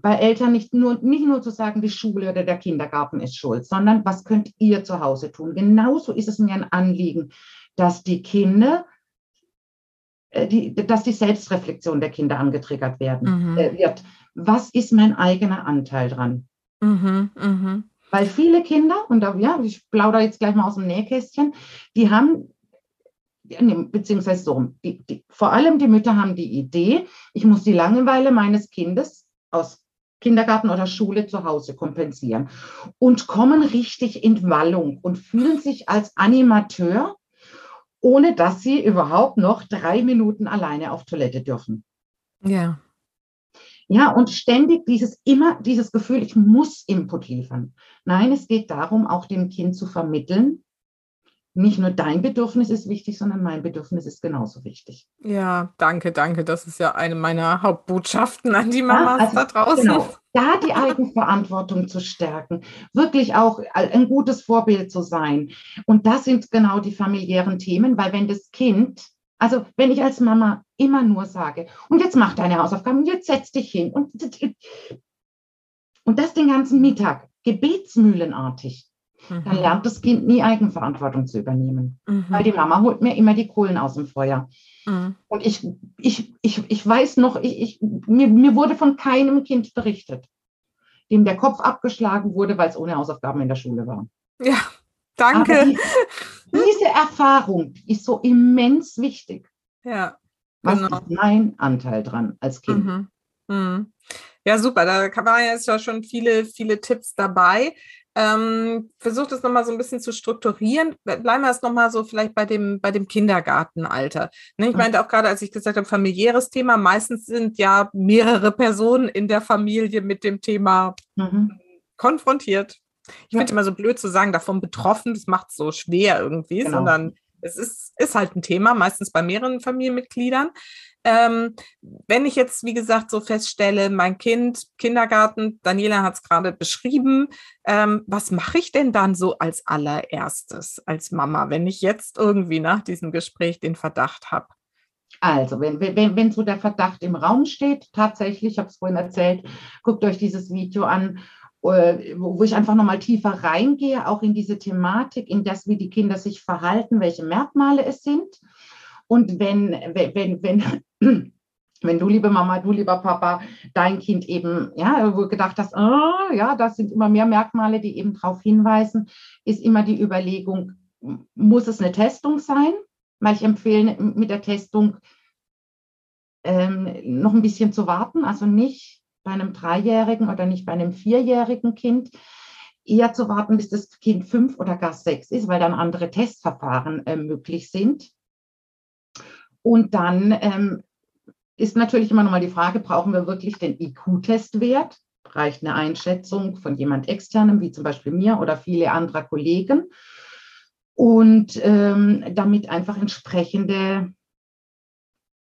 bei Eltern nicht nur, nicht nur zu sagen, die Schule oder der Kindergarten ist schuld, sondern was könnt ihr zu Hause tun? Genauso ist es mir ein Anliegen, dass die Kinder, äh, die, dass die Selbstreflexion der Kinder angetriggert werden mhm. äh, wird. Was ist mein eigener Anteil dran? Mhm, mh. Weil viele Kinder, und da, ja, ich plaudere jetzt gleich mal aus dem Nähkästchen, die haben, beziehungsweise so, die, die, vor allem die Mütter haben die Idee, ich muss die Langeweile meines Kindes aus Kindergarten oder Schule zu Hause kompensieren und kommen richtig in Wallung und fühlen sich als Animateur, ohne dass sie überhaupt noch drei Minuten alleine auf Toilette dürfen. Ja. Ja, und ständig dieses immer dieses Gefühl, ich muss Input liefern. Nein, es geht darum, auch dem Kind zu vermitteln, nicht nur dein Bedürfnis ist wichtig, sondern mein Bedürfnis ist genauso wichtig. Ja, danke, danke. Das ist ja eine meiner Hauptbotschaften an die Mamas ja, also, da draußen. Genau, da die Eigenverantwortung zu stärken, wirklich auch ein gutes Vorbild zu sein. Und das sind genau die familiären Themen, weil wenn das Kind also wenn ich als Mama immer nur sage, und jetzt mach deine Hausaufgaben, und jetzt setz dich hin und, und das den ganzen Mittag, gebetsmühlenartig, mhm. dann lernt das Kind nie Eigenverantwortung zu übernehmen. Mhm. Weil die Mama holt mir immer die Kohlen aus dem Feuer. Mhm. Und ich, ich, ich, ich weiß noch, ich, ich, mir, mir wurde von keinem Kind berichtet, dem der Kopf abgeschlagen wurde, weil es ohne Hausaufgaben in der Schule war. Ja, danke. Die, diese Erfahrung ist so immens wichtig. Ja. Was genau. ist mein Anteil dran als Kind? Mhm. Mhm. Ja, super. Da waren jetzt ja schon viele, viele Tipps dabei. Ähm, Versuch das nochmal so ein bisschen zu strukturieren. Bleiben wir erst nochmal so vielleicht bei dem, bei dem Kindergartenalter. Ne, ich meinte auch gerade, als ich gesagt habe, familiäres Thema, meistens sind ja mehrere Personen in der Familie mit dem Thema mhm. konfrontiert. Ich ja. finde immer so blöd zu sagen, davon betroffen, das macht es so schwer irgendwie, genau. sondern es ist, ist halt ein Thema, meistens bei mehreren Familienmitgliedern. Ähm, wenn ich jetzt, wie gesagt, so feststelle, mein Kind, Kindergarten, Daniela hat es gerade beschrieben, ähm, was mache ich denn dann so als allererstes als Mama, wenn ich jetzt irgendwie nach diesem Gespräch den Verdacht habe? Also, wenn, wenn, wenn so der Verdacht im Raum steht, tatsächlich, ich habe es vorhin erzählt, guckt euch dieses Video an wo ich einfach nochmal tiefer reingehe, auch in diese Thematik, in das, wie die Kinder sich verhalten, welche Merkmale es sind. Und wenn, wenn, wenn, wenn du, liebe Mama, du, lieber Papa, dein Kind eben, ja, gedacht hast, oh, ja, das sind immer mehr Merkmale, die eben darauf hinweisen, ist immer die Überlegung, muss es eine Testung sein? Weil ich empfehle, mit der Testung ähm, noch ein bisschen zu warten, also nicht bei einem Dreijährigen oder nicht bei einem Vierjährigen Kind, eher zu warten, bis das Kind fünf oder gar sechs ist, weil dann andere Testverfahren äh, möglich sind. Und dann ähm, ist natürlich immer noch mal die Frage, brauchen wir wirklich den IQ-Testwert? Reicht eine Einschätzung von jemand externem, wie zum Beispiel mir oder viele andere Kollegen? Und ähm, damit einfach entsprechende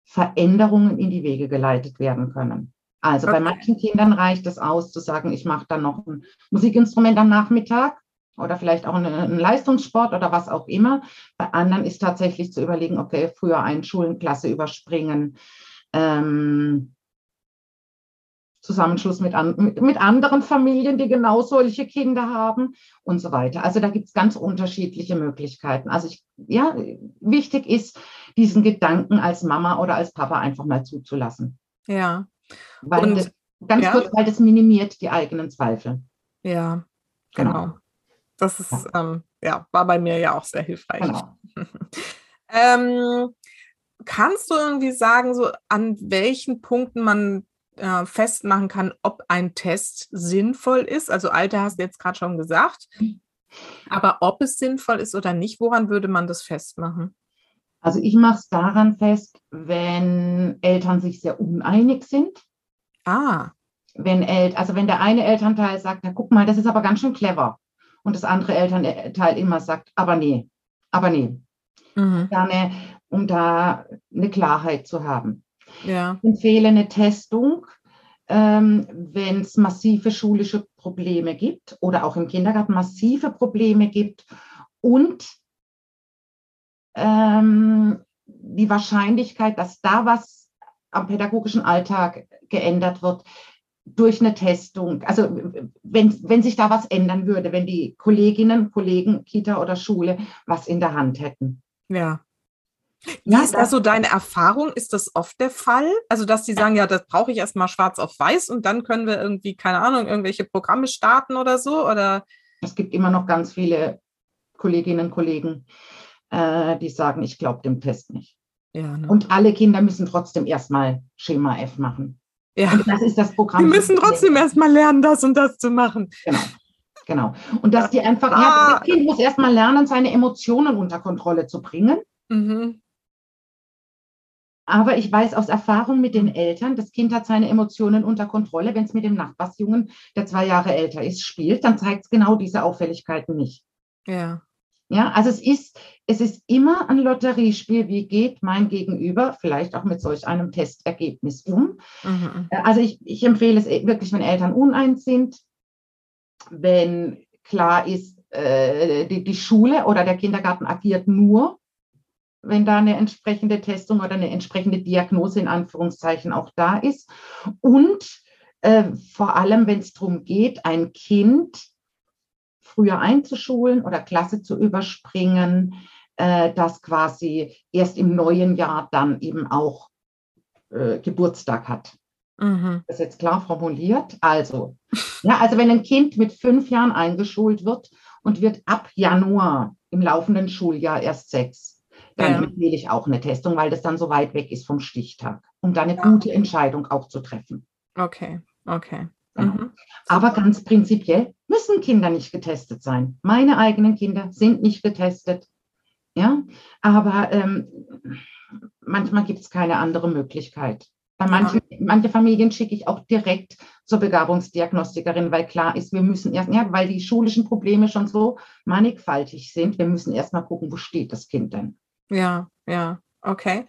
Veränderungen in die Wege geleitet werden können. Also okay. bei manchen Kindern reicht es aus, zu sagen, ich mache dann noch ein Musikinstrument am Nachmittag oder vielleicht auch einen, Leistungssport oder was auch immer. Bei anderen ist tatsächlich zu überlegen, okay, früher einschulen, Klasse überspringen, ähm, Zusammenschluss mit, an, mit, mit, anderen Familien, die genau solche Kinder haben und so weiter. Also da gibt es ganz unterschiedliche Möglichkeiten. Also ich, ja, wichtig ist, diesen Gedanken als Mama oder als Papa einfach mal zuzulassen. Ja. Weil und, das, ganz ja. kurz, weil das minimiert die eigenen Zweifel. Ja, genau. genau. Das ist, ja. Ähm, ja. war bei mir ja auch sehr hilfreich. Genau. ähm, kannst du irgendwie sagen, so an welchen Punkten man äh, festmachen kann, ob ein Test sinnvoll ist? Also Alter hast du jetzt gerade schon gesagt. Aber ob es sinnvoll ist oder nicht, woran würde man das festmachen? Also ich mache es daran fest, wenn Eltern sich sehr uneinig sind. Ah. Wenn El also wenn der eine Elternteil sagt, na guck mal, das ist aber ganz schön clever. Und das andere Elternteil immer sagt, aber nee, aber nee. Mhm. Gerne, um da eine Klarheit zu haben. Ja. Ich empfehle eine Testung, ähm, wenn es massive schulische Probleme gibt oder auch im Kindergarten massive Probleme gibt und ähm, die Wahrscheinlichkeit, dass da was am pädagogischen Alltag geändert wird, durch eine Testung, also wenn, wenn sich da was ändern würde, wenn die Kolleginnen, Kollegen, Kita oder Schule was in der Hand hätten. Ja. Wie ist da so deine Erfahrung? Ist das oft der Fall? Also, dass die sagen, ja, das brauche ich erstmal schwarz auf weiß und dann können wir irgendwie, keine Ahnung, irgendwelche Programme starten oder so? Oder? Es gibt immer noch ganz viele Kolleginnen und Kollegen, äh, die sagen, ich glaube dem Test nicht. Ja, ne? Und alle Kinder müssen trotzdem erstmal Schema F machen. Ja. Und das ist das Programm. Die müssen trotzdem erstmal lernen, das und das zu machen. Genau. Genau. Und dass die einfach, ah. ja, das Kind muss erstmal lernen, seine Emotionen unter Kontrolle zu bringen. Mhm. Aber ich weiß aus Erfahrung mit den Eltern, das Kind hat seine Emotionen unter Kontrolle. Wenn es mit dem Nachbarsjungen, der zwei Jahre älter ist, spielt, dann zeigt es genau diese Auffälligkeiten nicht. Ja. Ja, also es ist, es ist immer ein Lotteriespiel. Wie geht mein Gegenüber vielleicht auch mit solch einem Testergebnis um? Mhm. Äh, also ich, ich empfehle es wirklich, wenn Eltern uneins sind, wenn klar ist, äh, die, die Schule oder der Kindergarten agiert nur, wenn da eine entsprechende Testung oder eine entsprechende Diagnose in Anführungszeichen auch da ist. Und äh, vor allem, wenn es darum geht, ein Kind früher einzuschulen oder Klasse zu überspringen, äh, das quasi erst im neuen Jahr dann eben auch äh, Geburtstag hat. Mhm. Das ist jetzt klar formuliert. Also, ja, also wenn ein Kind mit fünf Jahren eingeschult wird und wird ab Januar im laufenden Schuljahr erst sechs, dann ja. empfehle ich auch eine Testung, weil das dann so weit weg ist vom Stichtag, um da eine ja. gute Entscheidung auch zu treffen. Okay, okay. Genau. Mhm. Aber ganz prinzipiell müssen Kinder nicht getestet sein. Meine eigenen Kinder sind nicht getestet. Ja, aber ähm, manchmal gibt es keine andere Möglichkeit. Bei manchen, ja. manche Familien schicke ich auch direkt zur Begabungsdiagnostikerin, weil klar ist, wir müssen erst, ja, weil die schulischen Probleme schon so mannigfaltig sind, wir müssen erst mal gucken, wo steht das Kind denn. Ja, ja, okay.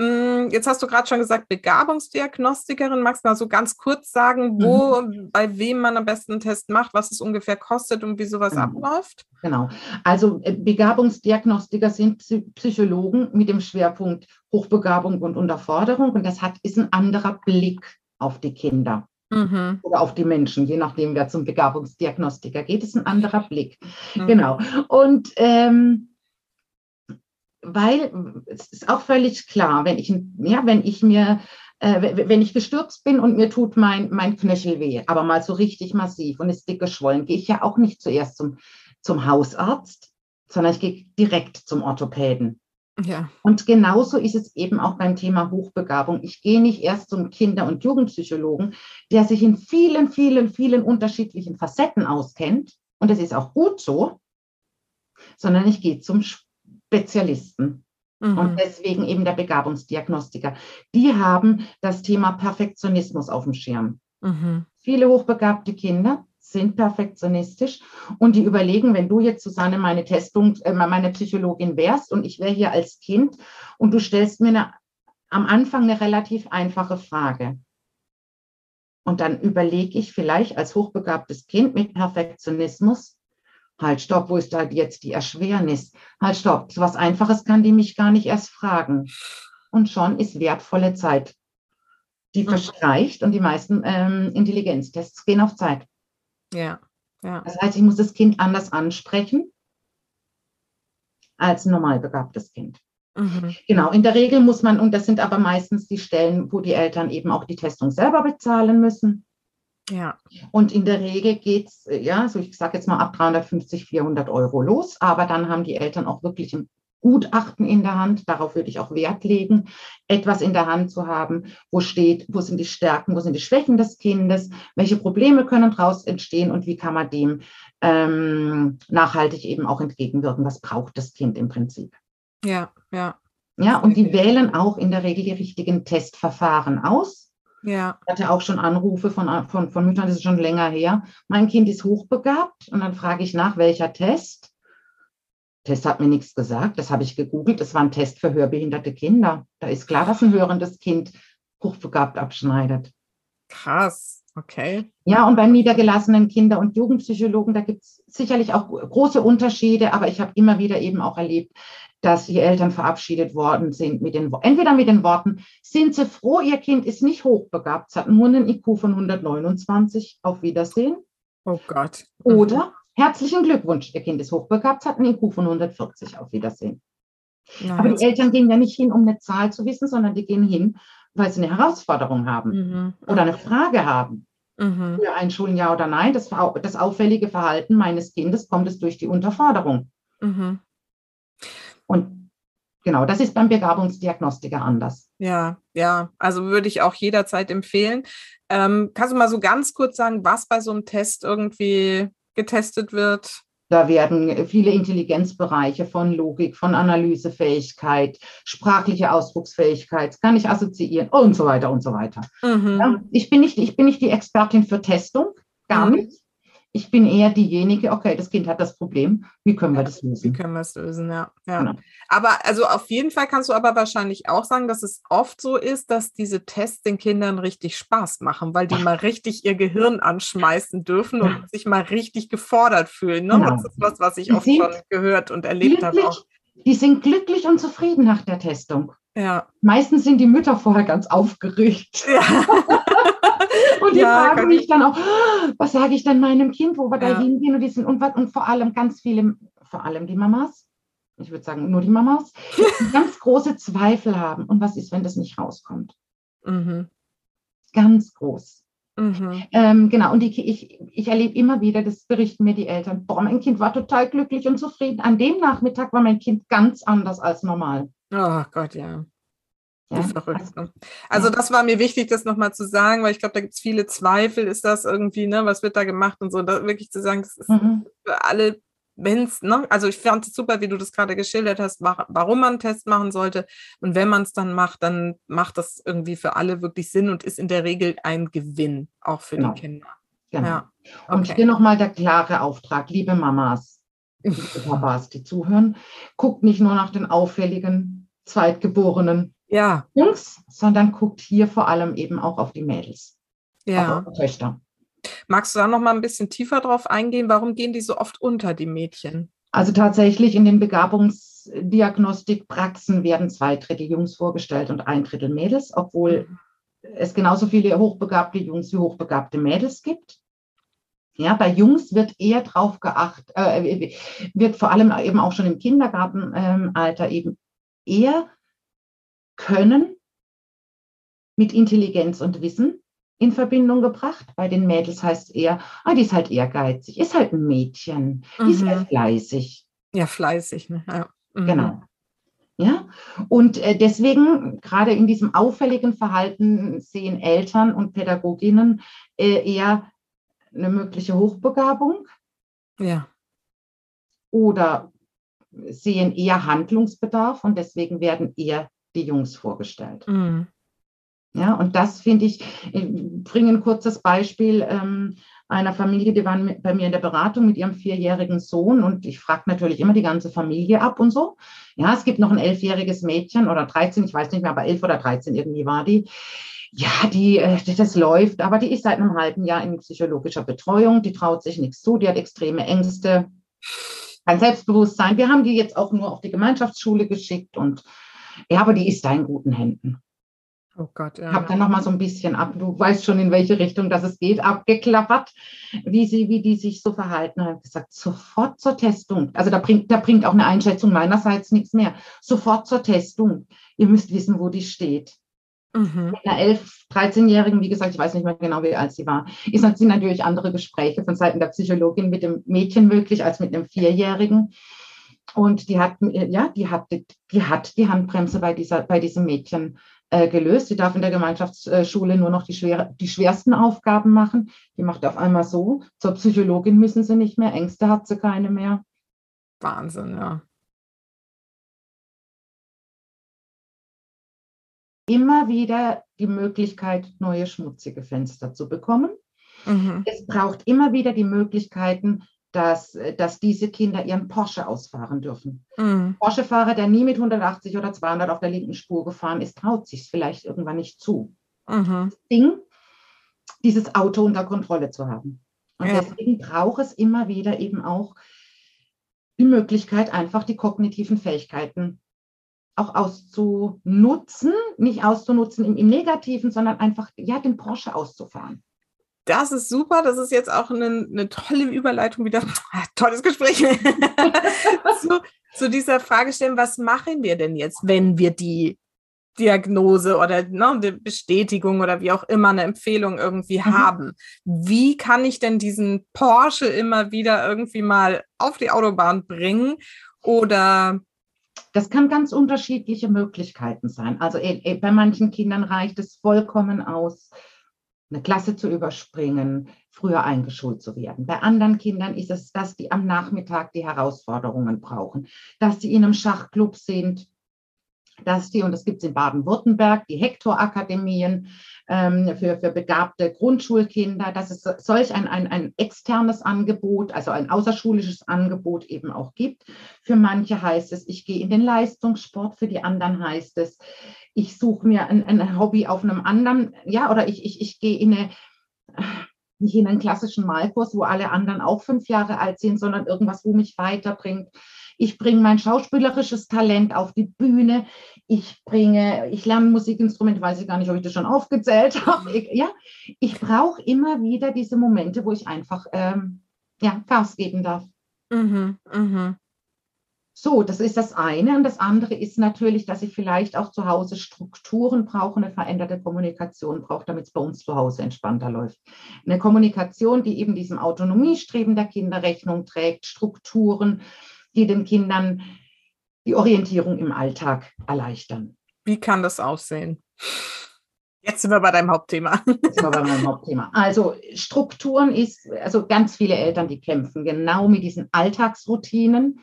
Mm, jetzt hast du gerade schon gesagt, Begabungsdiagnostikerin. Magst du mal so ganz kurz sagen, wo, mhm. bei wem man am besten einen Test macht, was es ungefähr kostet und wie sowas genau. abläuft? Genau. Also äh, Begabungsdiagnostiker sind Psychologen mit dem Schwerpunkt Hochbegabung und Unterforderung. Und das hat, ist ein anderer Blick auf die Kinder. Mhm. Oder auf die Menschen, je nachdem, wer zum Begabungsdiagnostiker geht, ist ein anderer Blick. Mhm. Genau. Und ähm, weil es ist auch völlig klar, wenn ich, ja, wenn ich mir, äh, wenn ich gestürzt bin und mir tut mein, mein Knöchel weh, aber mal so richtig massiv und ist dick geschwollen, gehe ich ja auch nicht zuerst zum, zum Hausarzt, sondern ich gehe direkt zum Orthopäden. Ja. Und genauso ist es eben auch beim Thema Hochbegabung. Ich gehe nicht erst zum Kinder- und Jugendpsychologen, der sich in vielen, vielen, vielen unterschiedlichen Facetten auskennt. Und das ist auch gut so, sondern ich gehe zum Spezialisten. Mhm. Und deswegen eben der Begabungsdiagnostiker. Die haben das Thema Perfektionismus auf dem Schirm. Mhm. Viele hochbegabte Kinder sind perfektionistisch und die überlegen, wenn du jetzt, Susanne, meine Testung, äh, meine Psychologin wärst und ich wäre hier als Kind und du stellst mir eine, am Anfang eine relativ einfache Frage. Und dann überlege ich vielleicht als hochbegabtes Kind mit Perfektionismus, halt, stopp, wo ist da jetzt die Erschwernis? Halt, stopp, so was Einfaches kann die mich gar nicht erst fragen. Und schon ist wertvolle Zeit, die mhm. verstreicht und die meisten ähm, Intelligenztests gehen auf Zeit. Ja, ja. Das heißt, ich muss das Kind anders ansprechen als ein normal begabtes Kind. Mhm. Genau, in der Regel muss man, und das sind aber meistens die Stellen, wo die Eltern eben auch die Testung selber bezahlen müssen. Ja. Und in der Regel geht es, ja, so ich sage jetzt mal ab 350, 400 Euro los, aber dann haben die Eltern auch wirklich ein Gutachten in der Hand, darauf würde ich auch Wert legen, etwas in der Hand zu haben, wo steht, wo sind die Stärken, wo sind die Schwächen des Kindes, welche Probleme können daraus entstehen und wie kann man dem ähm, nachhaltig eben auch entgegenwirken, was braucht das Kind im Prinzip. Ja, ja. Ja, und die wählen auch in der Regel die richtigen Testverfahren aus. Ja. Ich hatte auch schon Anrufe von, von, von Müttern, das ist schon länger her. Mein Kind ist hochbegabt und dann frage ich nach, welcher Test. Test hat mir nichts gesagt, das habe ich gegoogelt. Das war ein Test für hörbehinderte Kinder. Da ist klar, dass ein hörendes Kind hochbegabt abschneidet. Krass, okay. Ja, und beim niedergelassenen Kinder- und Jugendpsychologen, da gibt es sicherlich auch große Unterschiede, aber ich habe immer wieder eben auch erlebt, dass die Eltern verabschiedet worden sind mit den entweder mit den Worten, sind Sie froh, Ihr Kind ist nicht hochbegabt, es hat nur einen IQ von 129, auf Wiedersehen. Oh Gott. Mhm. Oder herzlichen Glückwunsch, Ihr Kind ist hochbegabt, es hat einen IQ von 140, auf Wiedersehen. Nice. Aber die Eltern gehen ja nicht hin, um eine Zahl zu wissen, sondern die gehen hin, weil sie eine Herausforderung haben mhm. oder eine Frage haben. Mhm. Für Einschulen ja oder nein, das, das auffällige Verhalten meines Kindes kommt es durch die Unterforderung. Mhm. Und genau, das ist beim Begabungsdiagnostiker anders. Ja, ja, also würde ich auch jederzeit empfehlen. Ähm, kannst du mal so ganz kurz sagen, was bei so einem Test irgendwie getestet wird? Da werden viele Intelligenzbereiche von Logik, von Analysefähigkeit, sprachliche Ausdrucksfähigkeit, kann ich assoziieren und so weiter und so weiter. Mhm. Ja, ich, bin nicht, ich bin nicht die Expertin für Testung, gar mhm. nicht. Ich bin eher diejenige, okay, das Kind hat das Problem, wie können wir das lösen? Wie können wir es lösen, ja. ja. Genau. Aber also auf jeden Fall kannst du aber wahrscheinlich auch sagen, dass es oft so ist, dass diese Tests den Kindern richtig Spaß machen, weil die mal richtig ihr Gehirn anschmeißen dürfen und sich mal richtig gefordert fühlen. Ne? Genau. Das ist was, was ich oft schon gehört und erlebt habe. Auch. Die sind glücklich und zufrieden nach der Testung. Ja. Meistens sind die Mütter vorher ganz aufgeregt. Ja. und die ja, fragen mich dann auch, was sage ich denn meinem Kind, wo wir ja. da hingehen und die sind und, und vor allem ganz viele, vor allem die Mamas, ich würde sagen nur die Mamas, die ganz große Zweifel haben. Und was ist, wenn das nicht rauskommt? Mhm. Ganz groß. Mhm. Ähm, genau, und die, ich, ich erlebe immer wieder, das berichten mir die Eltern, boah, mein Kind war total glücklich und zufrieden. An dem Nachmittag war mein Kind ganz anders als normal. Oh Gott, ja. Ja, verrückt. Ne? Also das war mir wichtig, das nochmal zu sagen, weil ich glaube, da gibt es viele Zweifel, ist das irgendwie, ne, was wird da gemacht und so. da wirklich zu sagen, das ist mhm. für alle, wenn es, ne, also ich fand es super, wie du das gerade geschildert hast, warum man einen Test machen sollte. Und wenn man es dann macht, dann macht das irgendwie für alle wirklich Sinn und ist in der Regel ein Gewinn, auch für genau. die Kinder. Genau. Ja. Okay. Und hier nochmal der klare Auftrag, liebe Mamas, liebe Papas, die zuhören, guckt nicht nur nach den auffälligen Zweitgeborenen ja. Jungs, sondern guckt hier vor allem eben auch auf die Mädels. Ja. Auf Töchter. Magst du da noch mal ein bisschen tiefer drauf eingehen? Warum gehen die so oft unter, die Mädchen? Also tatsächlich in den Begabungsdiagnostikpraxen werden zwei Drittel Jungs vorgestellt und ein Drittel Mädels, obwohl mhm. es genauso viele hochbegabte Jungs wie hochbegabte Mädels gibt. Ja, bei Jungs wird eher drauf geachtet, äh, wird vor allem eben auch schon im Kindergartenalter ähm, eben eher können mit Intelligenz und Wissen in Verbindung gebracht. Bei den Mädels heißt es eher, ah, die ist halt ehrgeizig, ist halt ein Mädchen, die mhm. ist halt mhm. fleißig. Ja, fleißig, ne? Ja. Mhm. Genau. Ja, und äh, deswegen, gerade in diesem auffälligen Verhalten, sehen Eltern und Pädagoginnen äh, eher eine mögliche Hochbegabung. Ja. Oder sehen eher Handlungsbedarf und deswegen werden eher die Jungs vorgestellt. Mhm. Ja, und das finde ich, ich bringe ein kurzes Beispiel ähm, einer Familie, die waren bei mir in der Beratung mit ihrem vierjährigen Sohn und ich frage natürlich immer die ganze Familie ab und so. Ja, es gibt noch ein elfjähriges Mädchen oder 13, ich weiß nicht mehr, aber elf oder 13 irgendwie war die. Ja, die, äh, das läuft, aber die ist seit einem halben Jahr in psychologischer Betreuung, die traut sich nichts zu, die hat extreme Ängste, kein Selbstbewusstsein. Wir haben die jetzt auch nur auf die Gemeinschaftsschule geschickt und ja, aber die ist da in guten Händen. Oh Gott, ja. Hab dann noch mal so ein bisschen ab, du weißt schon, in welche Richtung das es geht, abgeklappert, wie sie, wie die sich so verhalten. Und gesagt, sofort zur Testung. Also da bringt, da bringt auch eine Einschätzung meinerseits nichts mehr. Sofort zur Testung. Ihr müsst wissen, wo die steht. Mhm. Mit einer 11, 13-Jährigen, wie gesagt, ich weiß nicht mehr genau, wie alt sie war, ist, sind natürlich andere Gespräche von Seiten der Psychologin mit dem Mädchen möglich als mit einem Vierjährigen. Und die hat, ja, die hat, die hat die Handbremse bei dieser, bei diesem Mädchen äh, gelöst. Sie darf in der Gemeinschaftsschule nur noch die, schwer, die schwersten Aufgaben machen. Die macht auf einmal so. Zur Psychologin müssen sie nicht mehr. Ängste hat sie keine mehr. Wahnsinn, ja. Immer wieder die Möglichkeit, neue schmutzige Fenster zu bekommen. Mhm. Es braucht immer wieder die Möglichkeiten, dass, äh, dass diese Kinder ihren Porsche ausfahren dürfen. Mhm. Porsche-Fahrer, der nie mit 180 oder 200 auf der linken Spur gefahren ist, traut sich vielleicht irgendwann nicht zu. Mhm. Das Ding, dieses Auto unter Kontrolle zu haben. Und ja. deswegen braucht es immer wieder eben auch die Möglichkeit, einfach die kognitiven Fähigkeiten auch auszunutzen, nicht auszunutzen im, im Negativen, sondern einfach ja den Porsche auszufahren das ist super. Das ist jetzt auch eine, eine tolle Überleitung wieder. Ah, tolles Gespräch. zu, zu, dieser Fragestellung, was machen wir denn jetzt, wenn wir die Diagnose oder ne, eine Bestätigung oder wie auch immer eine Empfehlung irgendwie mhm. haben? Wie kann ich denn diesen Porsche immer wieder irgendwie mal auf die Autobahn bringen? Oder das kann ganz unterschiedliche Möglichkeiten sein. Also äh, äh, bei manchen Kindern reicht es vollkommen aus, eine Klasse zu überspringen, früher eingeschult zu werden. Bei anderen Kindern ist es, dass die am Nachmittag die Herausforderungen brauchen, dass sie in einem Schachclub sind, dass die, und das gibt es in Baden-Württemberg, die Hektor-Akademien ähm, für, für begabte Grundschulkinder, dass es solch ein, ein, ein externes Angebot, also ein außerschulisches Angebot eben auch gibt. Für manche heißt es, ich gehe in den Leistungssport, für die anderen heißt es, ich suche mir ein, ein, Hobby auf einem anderen, ja, oder ich, ich, ich gehe in eine nicht in einen klassischen Malkurs, wo alle anderen auch fünf Jahre alt sind, sondern irgendwas, wo mich weiterbringt. Ich bringe mein schauspielerisches Talent auf die Bühne. Ich bringe, ich lerne Musikinstrumente, weiß ich gar nicht, ob ich das schon aufgezählt habe. Ich, ja, ich brauche immer wieder diese Momente, wo ich einfach ähm, ja, Gas geben darf. Mhm, mh. So, das ist das eine. Und das andere ist natürlich, dass ich vielleicht auch zu Hause Strukturen brauche, eine veränderte Kommunikation brauche, damit es bei uns zu Hause entspannter läuft. Eine Kommunikation, die eben diesem Autonomiestreben der Kinder Rechnung trägt, Strukturen, die den Kindern die Orientierung im Alltag erleichtern. Wie kann das aussehen? Jetzt sind wir bei deinem Hauptthema. Jetzt sind wir bei meinem Hauptthema. Also Strukturen ist, also ganz viele Eltern, die kämpfen genau mit diesen Alltagsroutinen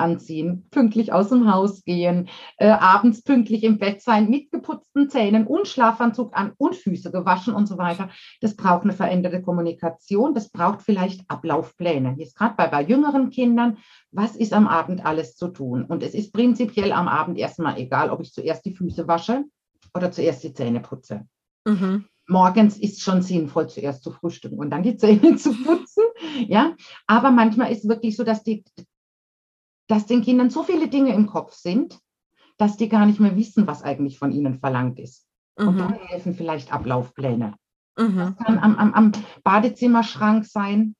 anziehen, pünktlich aus dem Haus gehen, äh, abends pünktlich im Bett sein, mit geputzten Zähnen und Schlafanzug an und Füße gewaschen und so weiter. Das braucht eine veränderte Kommunikation, das braucht vielleicht Ablaufpläne. Jetzt gerade bei, bei jüngeren Kindern, was ist am Abend alles zu tun? Und es ist prinzipiell am Abend erstmal egal, ob ich zuerst die Füße wasche oder zuerst die Zähne putze. Mhm morgens ist schon sinnvoll, zuerst zu frühstücken und dann die Zähne zu putzen. Ja, aber manchmal ist es wirklich so, dass die, dass den Kindern so viele Dinge im Kopf sind, dass die gar nicht mehr wissen, was eigentlich von ihnen verlangt ist. Mhm. Und dann helfen vielleicht Ablaufpläne. Mhm. Das kann am, am, am Badezimmerschrank sein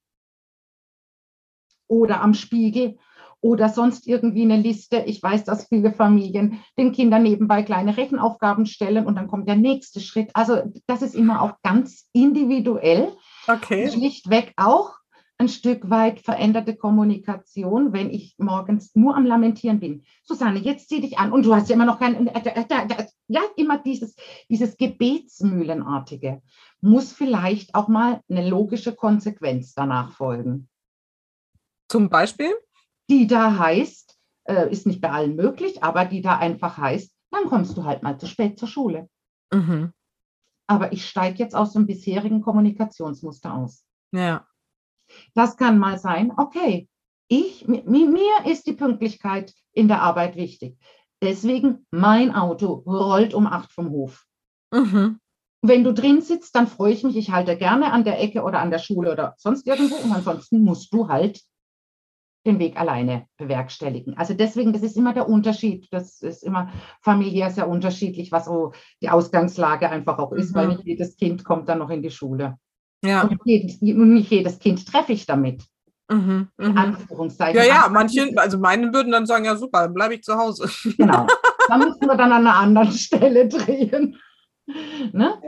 oder am Spiegel oder sonst irgendwie eine Liste. Ich weiß, dass viele Familien den Kindern nebenbei kleine Rechenaufgaben stellen und dann kommt der nächste Schritt. Also das ist immer auch ganz individuell. Okay. Schlichtweg auch ein Stück weit veränderte Kommunikation, wenn ich morgens nur am Lamentieren bin. Susanne, jetzt zieh dich an. Und du hast ja immer noch kein, äh, ja, immer dieses, dieses Gebetsmühlenartige. Muss vielleicht auch mal eine logische Konsequenz danach folgen. Zum Beispiel? Die da heißt, äh, ist nicht bei allen möglich, aber die da einfach heißt, dann kommst du halt mal zu spät zur Schule. Mhm. Aber ich steige jetzt aus dem bisherigen Kommunikationsmuster aus. Ja. Das kann mal sein, okay, ich, mi- mir ist die Pünktlichkeit in der Arbeit wichtig. Deswegen, mein Auto rollt um acht vom Hof. Mhm. Wenn du drin sitzt, dann freue ich mich. Ich halte gerne an der Ecke oder an der Schule oder sonst irgendwo. Und ansonsten musst du halt den Weg alleine bewerkstelligen. Also deswegen, das ist immer der Unterschied. Das ist immer familiär sehr unterschiedlich, was so die Ausgangslage einfach auch ist, Mhm. weil nicht jedes Kind kommt dann noch in die Schule. Ja. Und jedes, nicht jedes Kind treffe ich damit. Mhm. In Mhm. Anführungszeichen. Ja, ja, manche, also meine würden dann sagen, ja super, dann bleibe ich zu Hause. Genau. Da müssen wir dann an einer anderen Stelle drehen. Ne?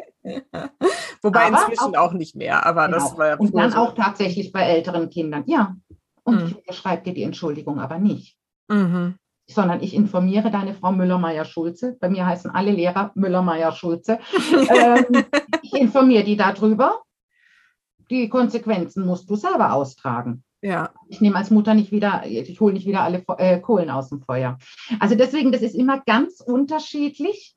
Wobei Aber inzwischen auch, nicht mehr, aber das Genau. war ja Und dann so. auch tatsächlich bei älteren Kindern. Ja. Und Mhm. ich unterschreibe dir die Entschuldigung aber nicht. Mhm. Sondern ich informiere deine Frau Müller-Meyer-Schulze. Bei mir heißen alle Lehrer Müller-Meyer-Schulze. ähm, ich informiere die darüber. Die Konsequenzen musst du selber austragen. Ja. Ich nehme als Mutter nicht wieder, ich hole nicht wieder alle äh, Kohlen aus dem Feuer. Also deswegen, das ist immer ganz unterschiedlich.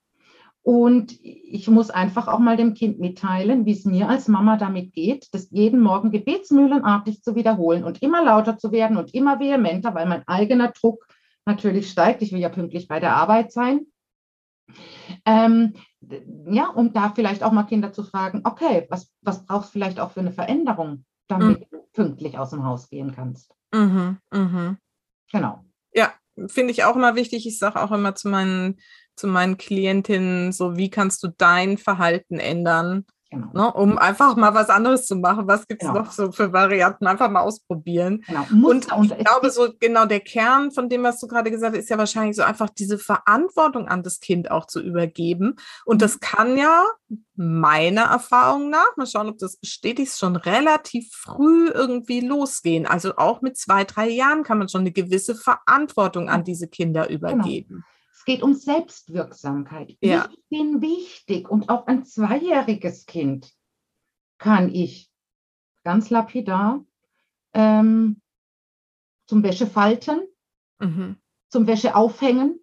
Und ich muss einfach auch mal dem Kind mitteilen, wie es mir als Mama damit geht, das jeden Morgen gebetsmühlenartig zu wiederholen und immer lauter zu werden und immer vehementer, weil mein eigener Druck natürlich steigt. Ich will ja pünktlich bei der Arbeit sein. Ähm, ja, um da vielleicht auch mal Kinder zu fragen, okay, was, was brauchst du vielleicht auch für eine Veränderung, damit du pünktlich aus dem Haus gehen kannst. Mhm. Mhm. Genau. Ja, finde ich auch immer wichtig. Ich sage auch immer zu meinen, zu meinen Klientinnen, so wie kannst du dein Verhalten ändern, Genau. ne, um einfach mal was anderes zu machen. Was gibt es Genau. noch so für Varianten? Einfach mal ausprobieren. genau. Und und, ich glaube, so genau der Kern von dem, was du gerade gesagt hast, ist ja wahrscheinlich so einfach diese Verantwortung an das Kind auch zu übergeben. Und das kann ja meiner Erfahrung nach, mal schauen, ob das bestätigt, schon relativ früh irgendwie losgehen. Also auch mit zwei, drei Jahren kann man schon eine gewisse Verantwortung an diese Kinder übergeben. Es geht um Selbstwirksamkeit. Ja. Ich bin wichtig und auch ein zweijähriges Kind kann ich ganz lapidar ähm, zum Wäschefalten, Mhm. zum Wäscheaufhängen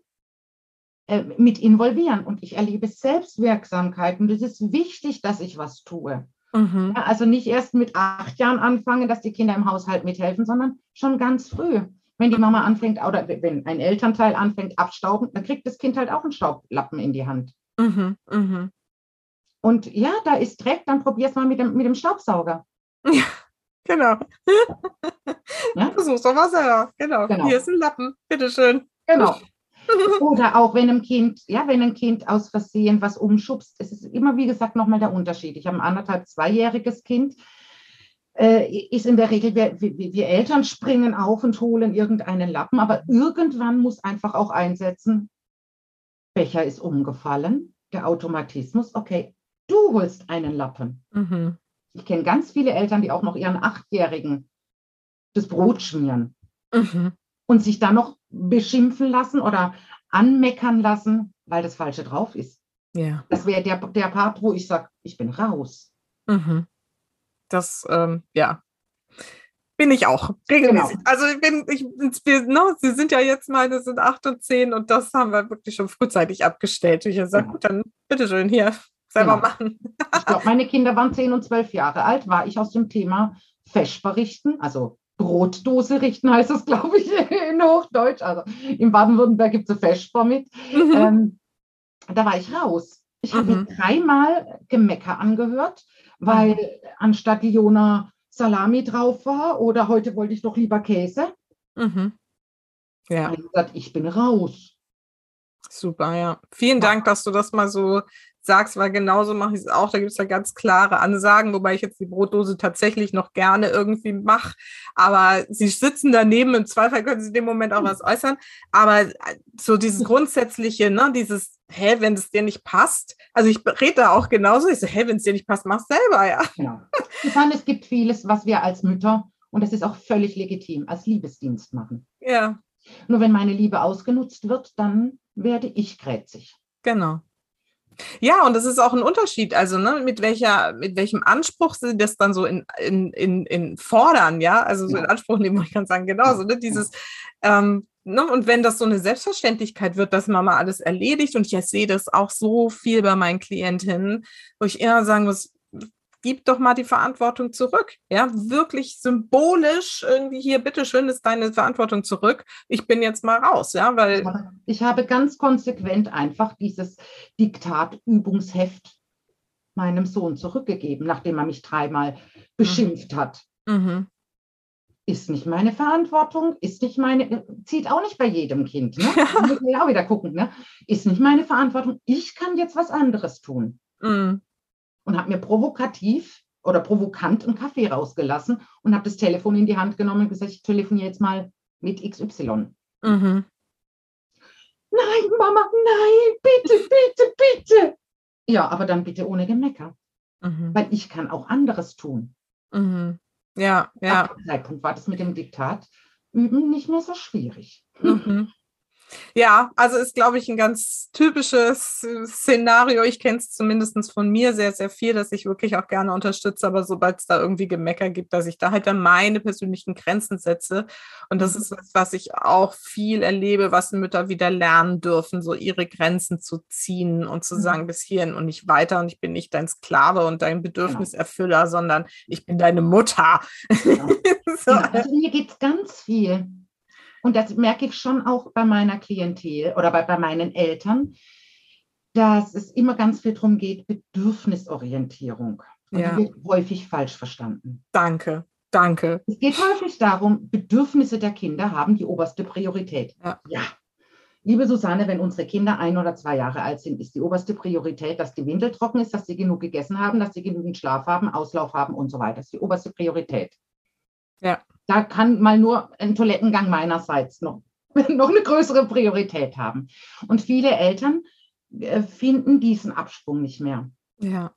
äh, mit involvieren. Und ich erlebe Selbstwirksamkeit und es ist wichtig, dass ich was tue. Mhm. Ja, also nicht erst mit acht Jahren anfangen, dass die Kinder im Haushalt mithelfen, sondern schon ganz früh. Wenn die Mama anfängt oder wenn ein Elternteil anfängt abstauben, dann kriegt das Kind halt auch einen Staublappen in die Hand. Mhm. Mhm. Und ja, da ist Dreck, dann probier's mal mit dem, mit dem Staubsauger. Genau. Ja? Versuch's doch mal selber. Genau. Genau. Hier ist ein Lappen. Bitteschön. Genau. Oder auch wenn ein Kind, ja, wenn ein Kind aus Versehen was umschubst, es ist immer, wie gesagt, nochmal der Unterschied. Ich habe ein anderthalb, zweijähriges Kind, ist in der Regel, wir, wir, wir Eltern springen auf und holen irgendeinen Lappen, aber irgendwann muss einfach auch einsetzen, Becher ist umgefallen, der Automatismus, okay, du holst einen Lappen. Mhm. Ich kenne ganz viele Eltern, die auch noch ihren Achtjährigen das Brot schmieren Mhm. und sich dann noch beschimpfen lassen oder anmeckern lassen, weil das Falsche drauf ist. Ja. Das wäre der, der Part, wo ich sage, ich bin raus. Mhm. Das, ähm, ja. Bin ich auch regelmäßig. Genau. Also ich bin, ich, wir, ne, sie sind ja jetzt meine, sind acht und zehn und das haben wir wirklich schon frühzeitig abgestellt. Ich habe gesagt, Genau. gut, dann bitteschön hier selber Genau. machen. Ich glaube, meine Kinder waren zehn und zwölf Jahre alt, war ich aus dem Thema Feschbar richten, also Brotdose richten heißt es, glaube ich, in Hochdeutsch. Also in Baden-Württemberg gibt es Feschbar mit. Mhm. Ähm, da war ich raus. Ich habe Mhm. mir dreimal Gemecker angehört, weil anstatt Liona Salami drauf war oder heute wollte ich doch lieber Käse. Mhm. Ja. ich bin raus. Super, ja. Vielen Ja. Dank, dass du das mal so sagst, weil genauso mache ich es auch. Da gibt es ja ganz klare Ansagen, wobei ich jetzt die Brotdose tatsächlich noch gerne irgendwie mache. Aber sie sitzen daneben, im Zweifel können sie in dem Moment auch was äußern. Aber äh, so dieses Grundsätzliche, ne, dieses, hä, wenn es dir nicht passt. Also ich rede da auch genauso. Ich so, hä, wenn es dir nicht passt, mach selber, ja. Genau. Susanne, es gibt vieles, was wir als Mütter, und das ist auch völlig legitim, als Liebesdienst machen. Ja, Nur wenn meine Liebe ausgenutzt wird, dann werde ich grätzig. genau. Ja, und das ist auch ein Unterschied, also ne, mit welcher, mit welchem Anspruch sie das dann so in, in, in, in fordern, ja, also so in Anspruch nehmen, ich kann sagen, genauso, ne, dieses, ähm, ne, und wenn das so eine Selbstverständlichkeit wird, dass Mama alles erledigt, und ich sehe das auch so viel bei meinen Klientinnen, wo ich eher sagen muss, gib doch mal die Verantwortung zurück. Ja, wirklich symbolisch irgendwie hier, bitteschön, ist deine Verantwortung zurück. Ich bin jetzt mal raus, ja, weil. Ich habe ganz konsequent einfach dieses Diktatübungsheft meinem Sohn zurückgegeben, nachdem er mich dreimal beschimpft hat. Mhm. Ist nicht meine Verantwortung, ist nicht meine, zieht auch nicht bei jedem Kind. Ne? Ja. Muss auch wieder gucken. Ne? Ist nicht meine Verantwortung. Ich kann jetzt was anderes tun. Mhm und habe mir provokativ oder provokant einen Kaffee rausgelassen und habe das Telefon in die Hand genommen und gesagt, ich telefoniere jetzt mal mit XY. Mhm. Nein, Mama, nein, bitte, bitte, bitte. Ja, aber dann bitte ohne Gemecker. Mhm. Weil ich kann auch anderes tun. Mhm. Ja, ja. Ab dem Zeitpunkt war das mit dem Diktat üben nicht mehr so schwierig. Mhm. Ja, also ist, glaube ich, ein ganz typisches Szenario. Ich kenne es zumindest von mir sehr, sehr viel, dass ich wirklich auch gerne unterstütze, aber sobald es da irgendwie Gemecker gibt, dass ich da halt dann meine persönlichen Grenzen setze. Und das ist was, was ich auch viel erlebe, was Mütter wieder lernen dürfen, so ihre Grenzen zu ziehen und zu sagen, mhm. bis hierhin und nicht weiter. Und ich bin nicht dein Sklave und dein Bedürfniserfüller, genau. sondern ich bin deine Mutter. Genau. so. ja, also mir geht es ganz viel und das merke ich schon auch bei meiner Klientel oder bei, bei meinen Eltern, dass es immer ganz viel darum geht, Bedürfnisorientierung. Und ja. die wird häufig falsch verstanden. Danke, danke. Es geht häufig darum, Bedürfnisse der Kinder haben die oberste Priorität. Ja. ja. Liebe Susanne, wenn unsere Kinder ein oder zwei Jahre alt sind, ist die oberste Priorität, dass die Windel trocken ist, dass sie genug gegessen haben, dass sie genügend Schlaf haben, Auslauf haben und so weiter. Das ist die oberste Priorität. Ja. Da kann mal nur ein Toilettengang meinerseits noch, noch eine größere Priorität haben. Und viele Eltern äh, finden diesen Absprung nicht mehr. Ja.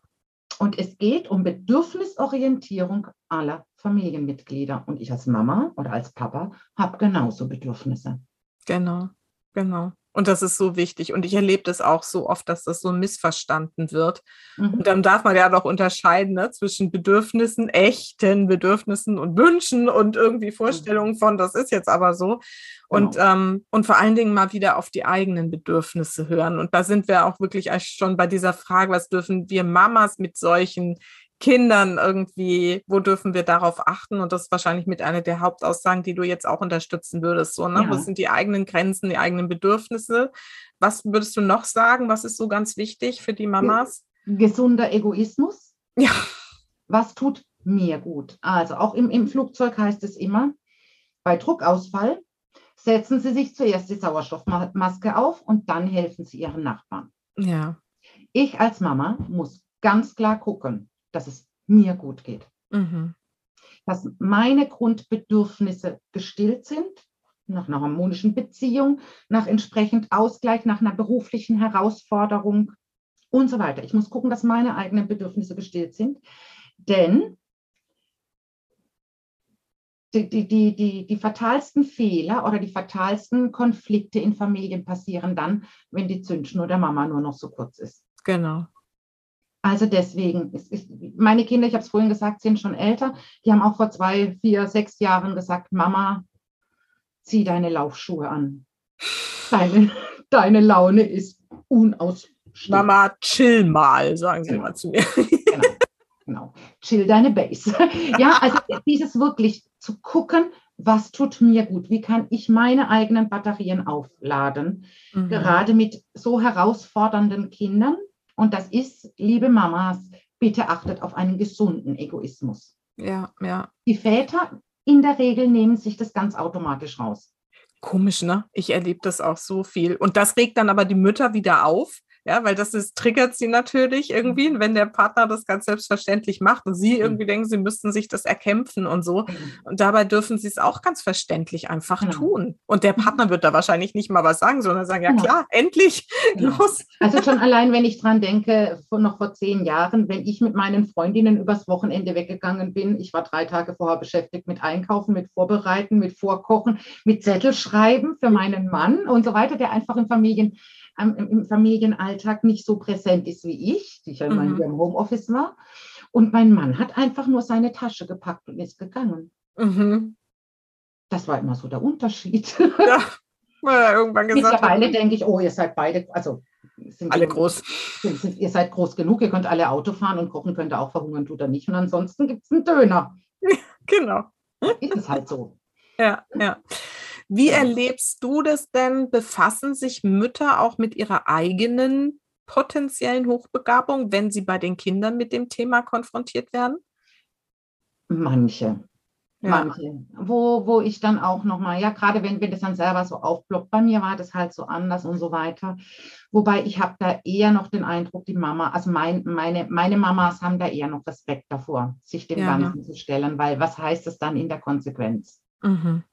Und es geht um Bedürfnisorientierung aller Familienmitglieder. Und ich als Mama oder als Papa habe genauso Bedürfnisse. Genau, genau. Und das ist so wichtig. Und ich erlebe das auch so oft, dass das so missverstanden wird. Mhm. Und dann darf man ja noch unterscheiden ne, zwischen Bedürfnissen, echten Bedürfnissen und Wünschen und irgendwie mhm. Vorstellungen von, das ist jetzt aber so. Und, genau. ähm, und vor allen Dingen mal wieder auf die eigenen Bedürfnisse hören. Und da sind wir auch wirklich schon bei dieser Frage, was dürfen wir Mamas mit solchen Kindern irgendwie, wo dürfen wir darauf achten? Und das ist wahrscheinlich mit einer der Hauptaussagen, die du jetzt auch unterstützen würdest. So, ne? Ja. Was sind die eigenen Grenzen, die eigenen Bedürfnisse? Was würdest du noch sagen? Was ist so ganz wichtig für die Mamas? Gesunder Egoismus. Ja. Was tut mir gut? Also auch im, im Flugzeug heißt es immer, bei Druckausfall setzen Sie sich zuerst die Sauerstoffmaske auf und dann helfen Sie Ihren Nachbarn. Ja. Ich als Mama muss ganz klar gucken, dass es mir gut geht. Mhm. Dass meine Grundbedürfnisse gestillt sind, nach einer harmonischen Beziehung, nach entsprechend Ausgleich, nach einer beruflichen Herausforderung und so weiter. Ich muss gucken, dass meine eigenen Bedürfnisse gestillt sind. Denn die, die, die, die, die fatalsten Fehler oder die fatalsten Konflikte in Familien passieren dann, wenn die Zündschnur der Mama nur noch so kurz ist. Genau. Also deswegen, ist, meine Kinder, ich habe es vorhin gesagt, sind schon älter. Die haben auch vor zwei, vier, sechs Jahren gesagt, Mama, zieh deine Laufschuhe an. Deine, deine Laune ist unausstehlich. Mama, chill mal, sagen sie genau. mal zu mir. Genau, genau. Chill deine Base. ja, also dieses wirklich zu gucken, was tut mir gut? Wie kann ich meine eigenen Batterien aufladen? Mhm. Gerade mit so herausfordernden Kindern und das ist, liebe Mamas, bitte achtet auf einen gesunden Egoismus. Ja, ja. Die Väter in der Regel nehmen sich das ganz automatisch raus. Komisch, ne? Ich erlebe das auch so viel. Und das regt dann aber die Mütter wieder auf, ja, weil das ist, triggert sie natürlich irgendwie, mhm. wenn der Partner das ganz selbstverständlich macht und sie mhm. irgendwie denken, sie müssten sich das erkämpfen und so. Mhm. Und dabei dürfen sie es auch ganz verständlich einfach genau. tun. Und der Partner wird da wahrscheinlich nicht mal was sagen, sondern sagen, ja genau. klar, endlich, genau. los. Also schon allein, wenn ich dran denke, von noch vor zehn Jahren, wenn ich mit meinen Freundinnen übers Wochenende weggegangen bin, ich war drei Tage vorher beschäftigt mit Einkaufen, mit Vorbereiten, mit Vorkochen, mit Zettelschreiben für meinen Mann und so weiter, der einfach in Familien ähm, im Familienalltag nicht so präsent ist wie ich, die ich ja immer Mhm. hier im Homeoffice war. Und mein Mann hat einfach nur seine Tasche gepackt und ist gegangen. Mhm. Das war immer so der Unterschied. Ja, er irgendwann gesagt Mittlerweile hat, denke ich, oh, ihr seid beide, also sind alle wir- groß. Sind, sind, ihr seid groß genug, ihr könnt alle Auto fahren und kochen könnt ihr auch verhungern, tut er nicht. Und ansonsten gibt es einen Döner. Genau. Ist es halt so. Ja, ja. Wie Ja. erlebst du das denn? Befassen sich Mütter auch mit ihrer eigenen potenziellen Hochbegabung, wenn sie bei den Kindern mit dem Thema konfrontiert werden? Manche. Ja. Manche. Wo, wo ich dann auch nochmal, ja, gerade wenn, wenn das dann selber so aufploppt, bei mir war das halt so anders und so weiter. Wobei ich habe da eher noch den Eindruck, die Mama, also mein, meine, meine Mamas haben da eher noch Respekt davor, sich dem Ja? Ganzen zu stellen, weil was heißt es dann in der Konsequenz? Mhm.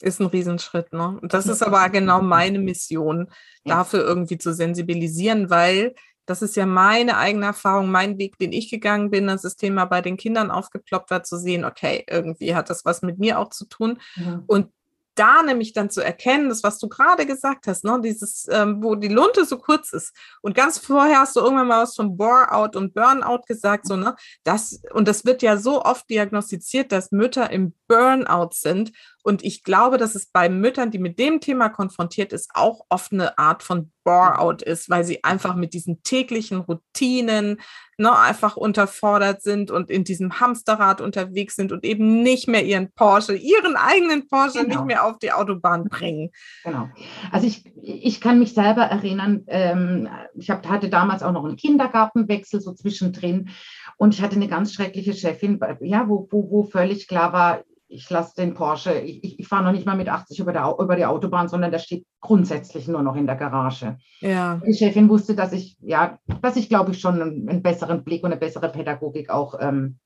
Ist ein Riesenschritt, ne? Und das Ja. ist aber genau meine Mission, Ja. dafür irgendwie zu sensibilisieren, weil das ist ja meine eigene Erfahrung, mein Weg, den ich gegangen bin, dass das Thema bei den Kindern aufgeploppt war, zu sehen, okay, irgendwie hat das was mit mir auch zu tun. Mhm. Und da nämlich dann zu erkennen, das, was du gerade gesagt hast, ne, dieses, ähm, wo die Lunte so kurz ist. Und ganz vorher hast du irgendwann mal was von Bore-out und Burnout gesagt, so, ne? Das, und das wird ja so oft diagnostiziert, dass Mütter im Burnout sind. Und ich glaube, dass es bei Müttern, die mit dem Thema konfrontiert ist, auch oft eine Art von Bore-out ist, weil sie einfach mit diesen täglichen Routinen ne, einfach unterfordert sind und in diesem Hamsterrad unterwegs sind und eben nicht mehr ihren Porsche, ihren eigenen Porsche Genau. nicht mehr auf die Autobahn bringen. Genau. Also ich, ich kann mich selber erinnern, ähm, ich hab, hatte damals auch noch einen Kindergartenwechsel so zwischendrin und ich hatte eine ganz schreckliche Chefin, ja, wo, wo, wo völlig klar war, ich lasse den Porsche, ich, ich, ich fahre noch nicht mal mit 80 über, der, über die Autobahn, sondern der steht grundsätzlich nur noch in der Garage. Ja, Die Chefin wusste, dass ich, ja, dass ich glaube ich schon einen, einen besseren Blick und eine bessere Pädagogik auch ähm,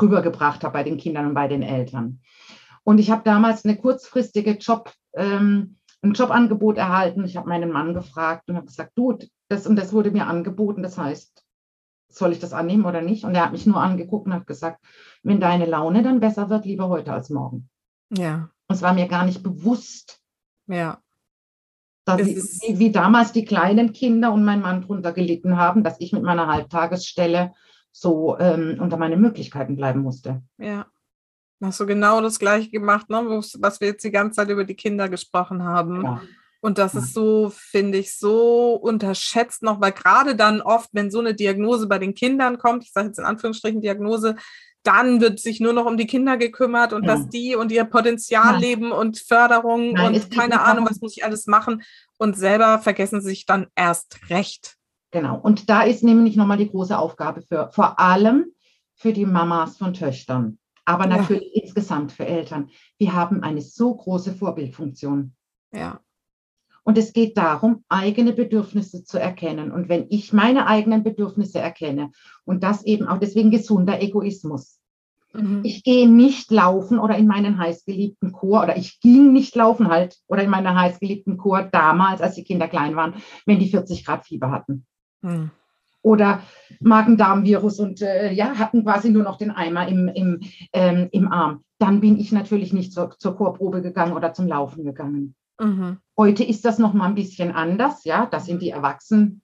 rübergebracht habe bei den Kindern und bei den Eltern. Und ich habe damals eine kurzfristige Job, ähm, ein Jobangebot erhalten. Ich habe meinen Mann gefragt und habe gesagt, du, das und das wurde mir angeboten. Das heißt, soll ich das annehmen oder nicht? Und er hat mich nur angeguckt und hat gesagt, wenn deine Laune dann besser wird, lieber heute als morgen. ja, Und es war mir gar nicht bewusst, ja, dass wie, wie, wie damals die kleinen Kinder und mein Mann drunter gelitten haben, dass ich mit meiner Halbtagesstelle so ähm, unter meine Möglichkeiten bleiben musste. ja. Hast du genau das gleiche gemacht, ne, was wir jetzt die ganze Zeit über die Kinder gesprochen haben. Ja. Und das Ja. ist so, finde ich, so unterschätzt noch, weil gerade dann oft, wenn so eine Diagnose bei den Kindern kommt, ich sage jetzt in Anführungsstrichen Diagnose, dann wird sich nur noch um die Kinder gekümmert und Ja. dass die und ihr Potenzial Nein. leben und Förderung Nein, und keine Ahnung, was muss ich alles machen. Und selber vergessen sie sich dann erst recht. Genau. Und da ist nämlich nochmal die große Aufgabe für vor allem für die Mamas von Töchtern, aber Ja. natürlich insgesamt für Eltern. Wir haben eine so große Vorbildfunktion. Ja, Und es geht darum, eigene Bedürfnisse zu erkennen. Und wenn ich meine eigenen Bedürfnisse erkenne und das eben auch deswegen gesunder Egoismus. Mhm. Ich gehe nicht laufen oder in meinen heißgeliebten Chor oder ich ging nicht laufen halt oder in meiner heißgeliebten Chor damals, als die Kinder klein waren, wenn die 40 Grad Fieber hatten Mhm. oder Magen-Darm-Virus und äh, ja, hatten quasi nur noch den Eimer im, im, ähm, im Arm. Dann bin ich natürlich nicht zur, zur Chorprobe gegangen oder zum Laufen gegangen. Mhm. Heute ist das noch mal ein bisschen anders, ja, das sind die Erwachsenen.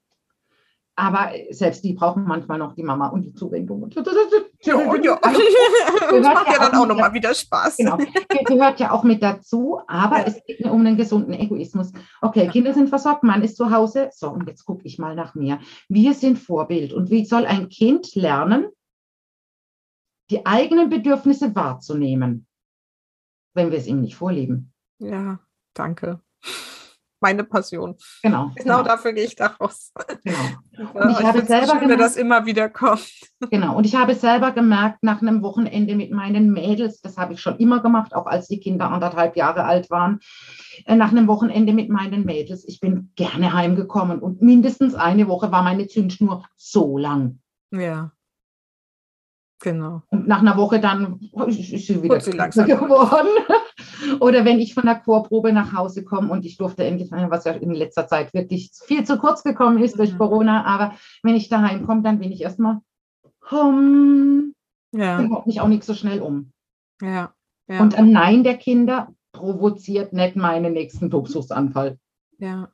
Aber selbst die brauchen manchmal noch die Mama und die Zuwendung. Ja, ja. Das macht ja ja dann auch nochmal wieder Spaß. Genau, Ge- gehört ja auch mit dazu, aber Ja. es geht mir um einen gesunden Egoismus. Okay, Ja. Kinder sind versorgt, Mann ist zu Hause. So, und jetzt gucke ich mal nach mir. Wir sind Vorbild. Und wie soll ein Kind lernen, die eigenen Bedürfnisse wahrzunehmen, wenn wir es ihm nicht vorleben? Ja, danke. Meine Passion. Genau. Genau dafür gehe ich da raus. genau. Ja, ich ich habe selber schön, gemerkt- das immer wieder kommt. Genau. Und ich habe selber gemerkt, nach einem Wochenende mit meinen Mädels, das habe ich schon immer gemacht, auch als die Kinder anderthalb Jahre alt waren, äh, nach einem Wochenende mit meinen Mädels, ich bin gerne heimgekommen und mindestens eine Woche war meine Zündschnur so lang. Ja. Genau. Und nach einer Woche dann ist sie wieder sie langsam. geworden. Oder wenn ich von der Chorprobe nach Hause komme und ich durfte endlich, was ja in letzter Zeit wirklich viel zu kurz gekommen ist durch Mhm. Corona, aber wenn ich daheim komme, dann bin ich erstmal, hum, Ja, und haut mich auch nicht so schnell um. ja, ja. Und ein Nein der Kinder provoziert nicht meinen nächsten Tobsuchtsanfall. ja.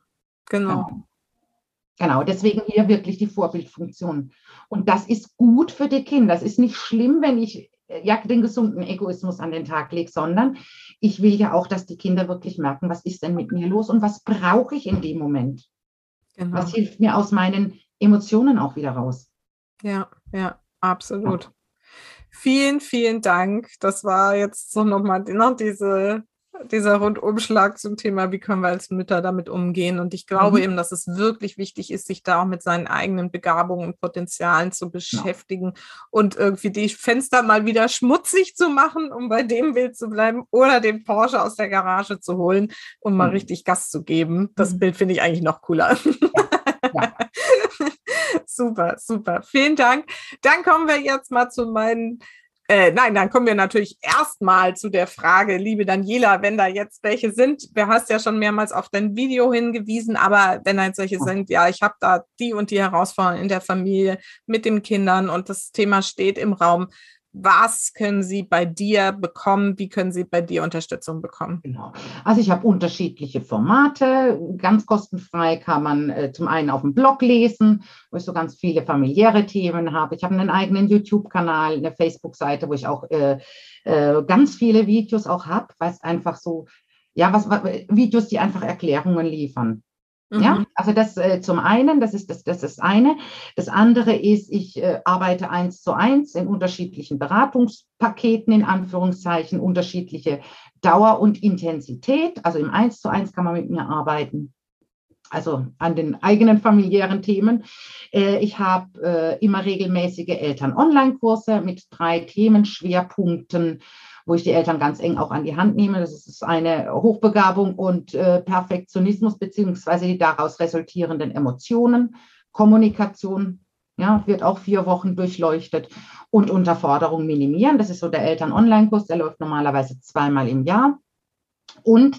genau. genau. Genau, deswegen hier wirklich die Vorbildfunktion. Und das ist gut für die Kinder. Das ist nicht schlimm, wenn ich ja, den gesunden Egoismus an den Tag lege, sondern ich will ja auch, dass die Kinder wirklich merken, was ist denn mit mir los und was brauche ich in dem Moment. Genau. Was hilft mir aus meinen Emotionen auch wieder raus. Ja, ja, absolut. Ja. Vielen, vielen Dank. Das war jetzt so nochmal noch diese dieser Rundumschlag zum Thema, wie können wir als Mütter damit umgehen. Und ich glaube mhm. eben, dass es wirklich wichtig ist, sich da auch mit seinen eigenen Begabungen und Potenzialen zu beschäftigen ja. und irgendwie die Fenster mal wieder schmutzig zu machen, um bei dem Bild zu bleiben, oder den Porsche aus der Garage zu holen und mhm. mal richtig Gas zu geben. Das mhm. Bild finde ich eigentlich noch cooler. Ja. Ja. super, super. Vielen Dank. Dann kommen wir jetzt mal zu meinen äh, nein, dann kommen wir natürlich erstmal zu der Frage, liebe Daniela, wenn da jetzt welche sind, du hast ja schon mehrmals auf dein Video hingewiesen, aber wenn da jetzt welche sind, ja, ich habe da die und die Herausforderungen in der Familie mit den Kindern und das Thema steht im Raum, was können Sie bei dir bekommen? Wie können Sie bei dir Unterstützung bekommen? Genau. Also ich habe unterschiedliche Formate. Ganz kostenfrei kann man äh, zum einen auf dem Blog lesen, wo ich so ganz viele familiäre Themen habe. Ich habe einen eigenen YouTube-Kanal, eine Facebook-Seite, wo ich auch äh, äh, ganz viele Videos auch habe, weil es einfach so, ja, was, Videos, die einfach Erklärungen liefern. Mhm. Ja, also das äh, zum einen, das ist das, das ist eine. Das andere ist, ich äh, arbeite eins zu eins in unterschiedlichen Beratungspaketen, in Anführungszeichen, unterschiedliche Dauer und Intensität. Also im eins zu eins kann man mit mir arbeiten. Also an den eigenen familiären Themen. Äh, ich habe äh, immer regelmäßige Eltern-Online-Kurse mit drei Themenschwerpunkten wo ich die Eltern ganz eng auch an die Hand nehme. Das ist eine Hochbegabung und äh, Perfektionismus beziehungsweise die daraus resultierenden Emotionen. Kommunikation ja, wird auch vier Wochen durchleuchtet und Unterforderung minimieren. Das ist so der Eltern-Online-Kurs, der läuft normalerweise zweimal im Jahr. Und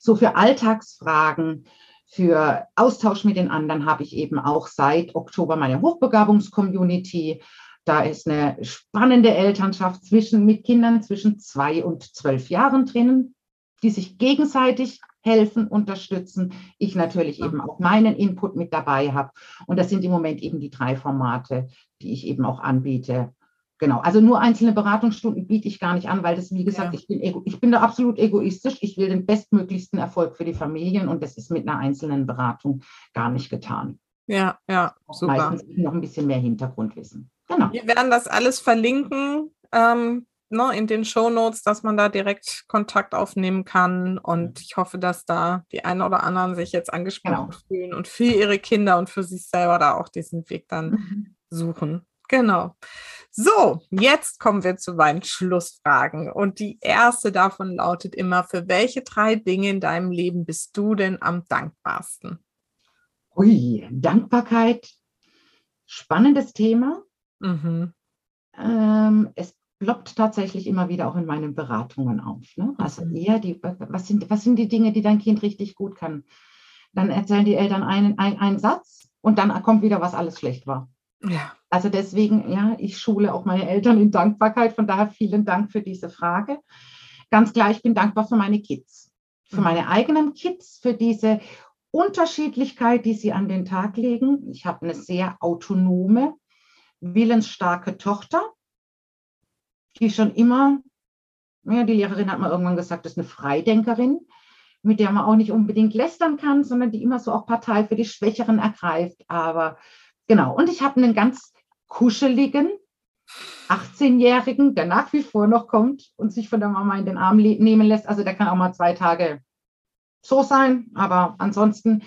so für Alltagsfragen, für Austausch mit den anderen habe ich eben auch seit Oktober meine Hochbegabungs-Community da ist eine spannende Elternschaft zwischen, mit Kindern zwischen zwei und zwölf Jahren drinnen, die sich gegenseitig helfen, unterstützen. Ich natürlich eben auch meinen Input mit dabei habe. Und das sind im Moment eben die drei Formate, die ich eben auch anbiete. Genau, also nur einzelne Beratungsstunden biete ich gar nicht an, weil das, wie gesagt, ja. ich, bin ego, ich bin da absolut egoistisch. Ich will den bestmöglichsten Erfolg für die Familien und das ist mit einer einzelnen Beratung gar nicht getan. Ja, ja, super. Meistens noch ein bisschen mehr Hintergrundwissen. Genau. Wir werden das alles verlinken ähm, ne, in den Show Notes, dass man da direkt Kontakt aufnehmen kann. Und ich hoffe, dass da die einen oder anderen sich jetzt angesprochen genau. fühlen und für ihre Kinder und für sich selber da auch diesen Weg dann mhm. suchen. Genau. So, jetzt kommen wir zu meinen Schlussfragen. Und die erste davon lautet immer, für welche drei Dinge in deinem Leben bist du denn am dankbarsten? Ui, Dankbarkeit, spannendes Thema. Mhm. Ähm, es ploppt tatsächlich immer wieder auch in meinen Beratungen auf. Ne? Also eher die, was sind, was sind die Dinge, die dein Kind richtig gut kann? Dann erzählen die Eltern einen, einen, einen Satz und dann kommt wieder, was alles schlecht war. Ja. Also deswegen, ja, ich schule auch meine Eltern in Dankbarkeit. Von daher vielen Dank für diese Frage. Ganz klar, ich bin dankbar für meine Kids, für mhm. meine eigenen Kids, für diese Unterschiedlichkeit, die sie an den Tag legen. Ich habe eine sehr autonome, willensstarke Tochter, die schon immer, ja, die Lehrerin hat mal irgendwann gesagt, ist eine Freidenkerin, mit der man auch nicht unbedingt lästern kann, sondern die immer so auch Partei für die Schwächeren ergreift. Aber genau, und ich habe einen ganz kuscheligen 18-Jährigen, der nach wie vor noch kommt und sich von der Mama in den Arm nehmen lässt. Also der kann auch mal zwei Tage so sein, aber ansonsten,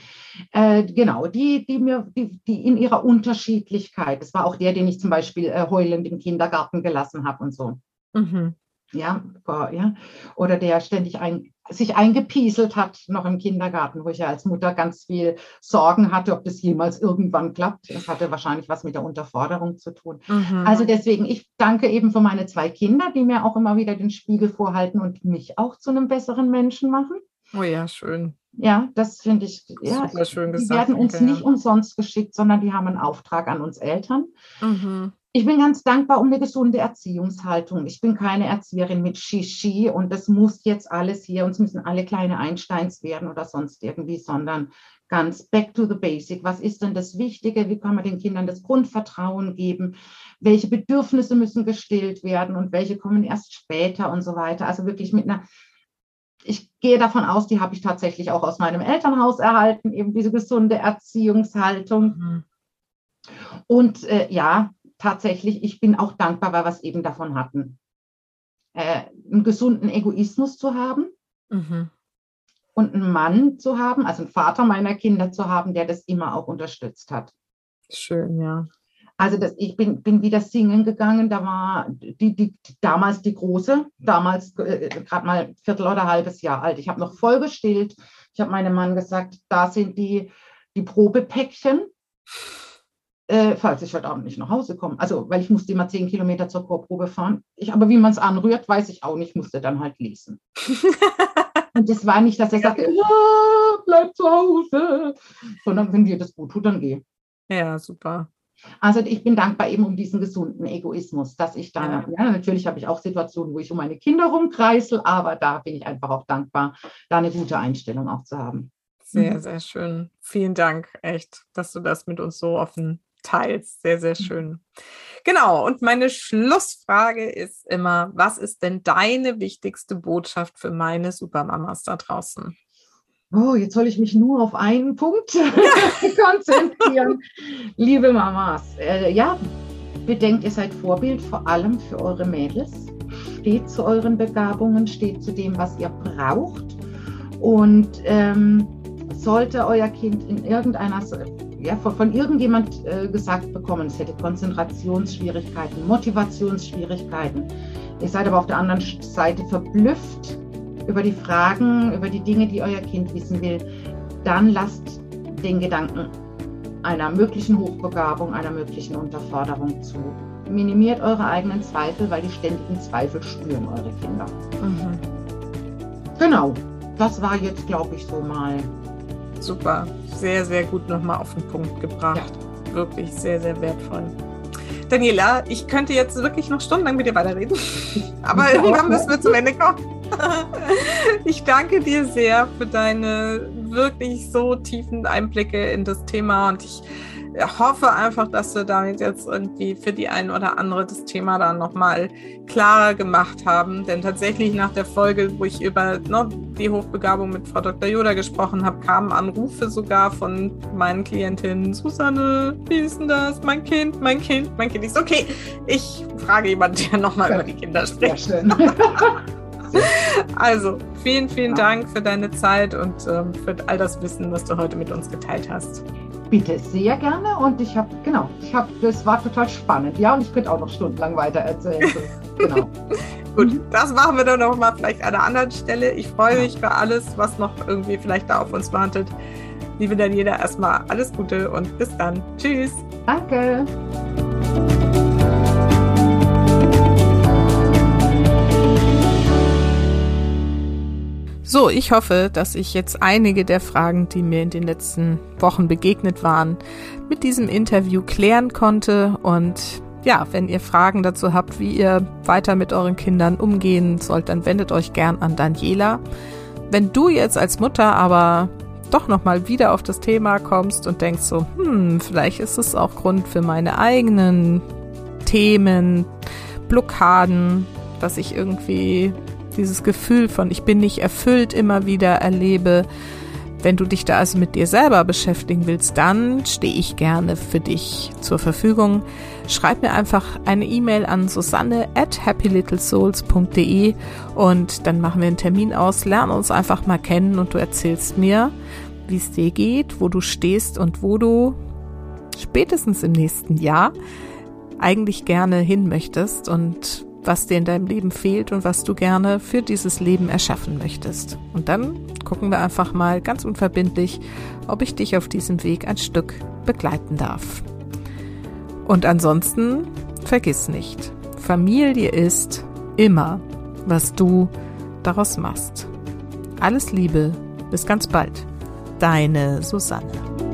äh, genau, die, die mir, die, die in ihrer Unterschiedlichkeit, das war auch der, den ich zum Beispiel äh, heulend im Kindergarten gelassen habe und so. Mhm. Ja, ja, oder der ständig ein, sich eingepieselt hat, noch im Kindergarten, wo ich ja als Mutter ganz viel Sorgen hatte, ob das jemals irgendwann klappt. Das hatte wahrscheinlich was mit der Unterforderung zu tun. Mhm. Also deswegen, ich danke eben für meine zwei Kinder, die mir auch immer wieder den Spiegel vorhalten und mich auch zu einem besseren Menschen machen. Oh ja, schön. Ja, das finde ich, ja, Super schön gesagt. Die werden uns okay, nicht umsonst geschickt, sondern die haben einen Auftrag an uns Eltern. Mhm. Ich bin ganz dankbar um eine gesunde Erziehungshaltung. Ich bin keine Erzieherin mit Shishi und das muss jetzt alles hier, uns müssen alle kleine Einsteins werden oder sonst irgendwie, sondern ganz back to the basic. Was ist denn das Wichtige? Wie kann man den Kindern das Grundvertrauen geben? Welche Bedürfnisse müssen gestillt werden und welche kommen erst später und so weiter? Also wirklich mit einer ich gehe davon aus, die habe ich tatsächlich auch aus meinem Elternhaus erhalten, eben diese gesunde Erziehungshaltung. Mhm. Und äh, ja, tatsächlich, ich bin auch dankbar, weil wir es eben davon hatten. Äh, einen gesunden Egoismus zu haben mhm. und einen Mann zu haben, also einen Vater meiner Kinder zu haben, der das immer auch unterstützt hat. Schön, ja. Also das, ich bin, bin wieder singen gegangen, da war die, die, damals die Große, damals äh, gerade mal Viertel oder halbes Jahr alt. Ich habe noch voll gestillt. Ich habe meinem Mann gesagt, da sind die, die Probepäckchen, äh, falls ich heute Abend nicht nach Hause komme. Also, weil ich musste immer zehn Kilometer zur Chorprobe fahren. Ich, aber wie man es anrührt, weiß ich auch nicht, musste dann halt lesen. Und das war nicht, dass er sagte, ja, bleib zu Hause, sondern wenn dir das gut tut, dann geh. Ja, super. Also ich bin dankbar eben um diesen gesunden Egoismus, dass ich da, ja, ja natürlich habe ich auch Situationen, wo ich um meine Kinder rumkreisel, aber da bin ich einfach auch dankbar, da eine gute Einstellung auch zu haben. Sehr, mhm. sehr schön. Vielen Dank, echt, dass du das mit uns so offen teilst. Sehr, sehr mhm. schön. Genau. Und meine Schlussfrage ist immer, was ist denn deine wichtigste Botschaft für meine Supermamas da draußen? Oh, jetzt soll ich mich nur auf einen Punkt konzentrieren. Liebe Mamas, äh, ja, bedenkt, ihr seid Vorbild vor allem für eure Mädels. Steht zu euren Begabungen, steht zu dem, was ihr braucht. Und ähm, sollte euer Kind in irgendeiner, ja, von, irgendjemand äh, gesagt bekommen, es hätte Konzentrationsschwierigkeiten, Motivationsschwierigkeiten, ihr seid aber auf der anderen Seite verblüfft über die Fragen, über die Dinge, die euer Kind wissen will, dann lasst den Gedanken einer möglichen Hochbegabung, einer möglichen Unterforderung zu. Minimiert eure eigenen Zweifel, weil die ständigen Zweifel spüren eure Kinder. Mhm. Genau, das war jetzt, glaube ich, so mal. Super, sehr, sehr gut nochmal auf den Punkt gebracht. Ja. Wirklich sehr, sehr wertvoll. Daniela, ich könnte jetzt wirklich noch stundenlang mit dir weiterreden, aber irgendwann müssen wir zum Ende kommen. Ich danke dir sehr für deine wirklich so tiefen Einblicke in das Thema und ich hoffe einfach, dass wir damit jetzt irgendwie für die einen oder andere das Thema dann nochmal klarer gemacht haben. Denn tatsächlich nach der Folge, wo ich über ne, die Hochbegabung mit Frau Dr. Yoda gesprochen habe, kamen Anrufe sogar von meinen Klientinnen. Susanne, wie ist denn das? Mein Kind, mein Kind, mein Kind. Ich so, okay, ich frage jemanden, der nochmal über die Kinder spricht. Sehr schön. Also, vielen, vielen Dank für deine Zeit und ähm, für all das Wissen, was du heute mit uns geteilt hast. Bitte, sehr gerne. Und ich habe, genau, ich habe, das war total spannend. Ja, und ich könnte auch noch stundenlang weiter erzählen. genau. Gut, das machen wir dann noch mal vielleicht an einer anderen Stelle. Ich freue mich für alles, was noch irgendwie vielleicht da auf uns wartet. Liebe Daniela, erstmal alles Gute und bis dann. Tschüss. Danke. So, ich hoffe, dass ich jetzt einige der Fragen, die mir in den letzten Wochen begegnet waren, mit diesem Interview klären konnte. Und ja, wenn ihr Fragen dazu habt, wie ihr weiter mit euren Kindern umgehen sollt, dann wendet euch gern an Daniela. Wenn du jetzt als Mutter aber doch nochmal wieder auf das Thema kommst und denkst so, hm, vielleicht ist es auch Grund für meine eigenen Themen, Blockaden, dass ich irgendwie dieses Gefühl von ich bin nicht erfüllt immer wieder erlebe. Wenn du dich da also mit dir selber beschäftigen willst, dann stehe ich gerne für dich zur Verfügung. Schreib mir einfach eine E-Mail an susanne at happylittlesouls.de und dann machen wir einen Termin aus, lernen uns einfach mal kennen und du erzählst mir, wie es dir geht, wo du stehst und wo du spätestens im nächsten Jahr eigentlich gerne hin möchtest und was dir in deinem Leben fehlt und was du gerne für dieses Leben erschaffen möchtest. Und dann gucken wir einfach mal ganz unverbindlich, ob ich dich auf diesem Weg ein Stück begleiten darf. Und ansonsten vergiss nicht, Familie ist immer, was du daraus machst. Alles Liebe, bis ganz bald. Deine Susanne.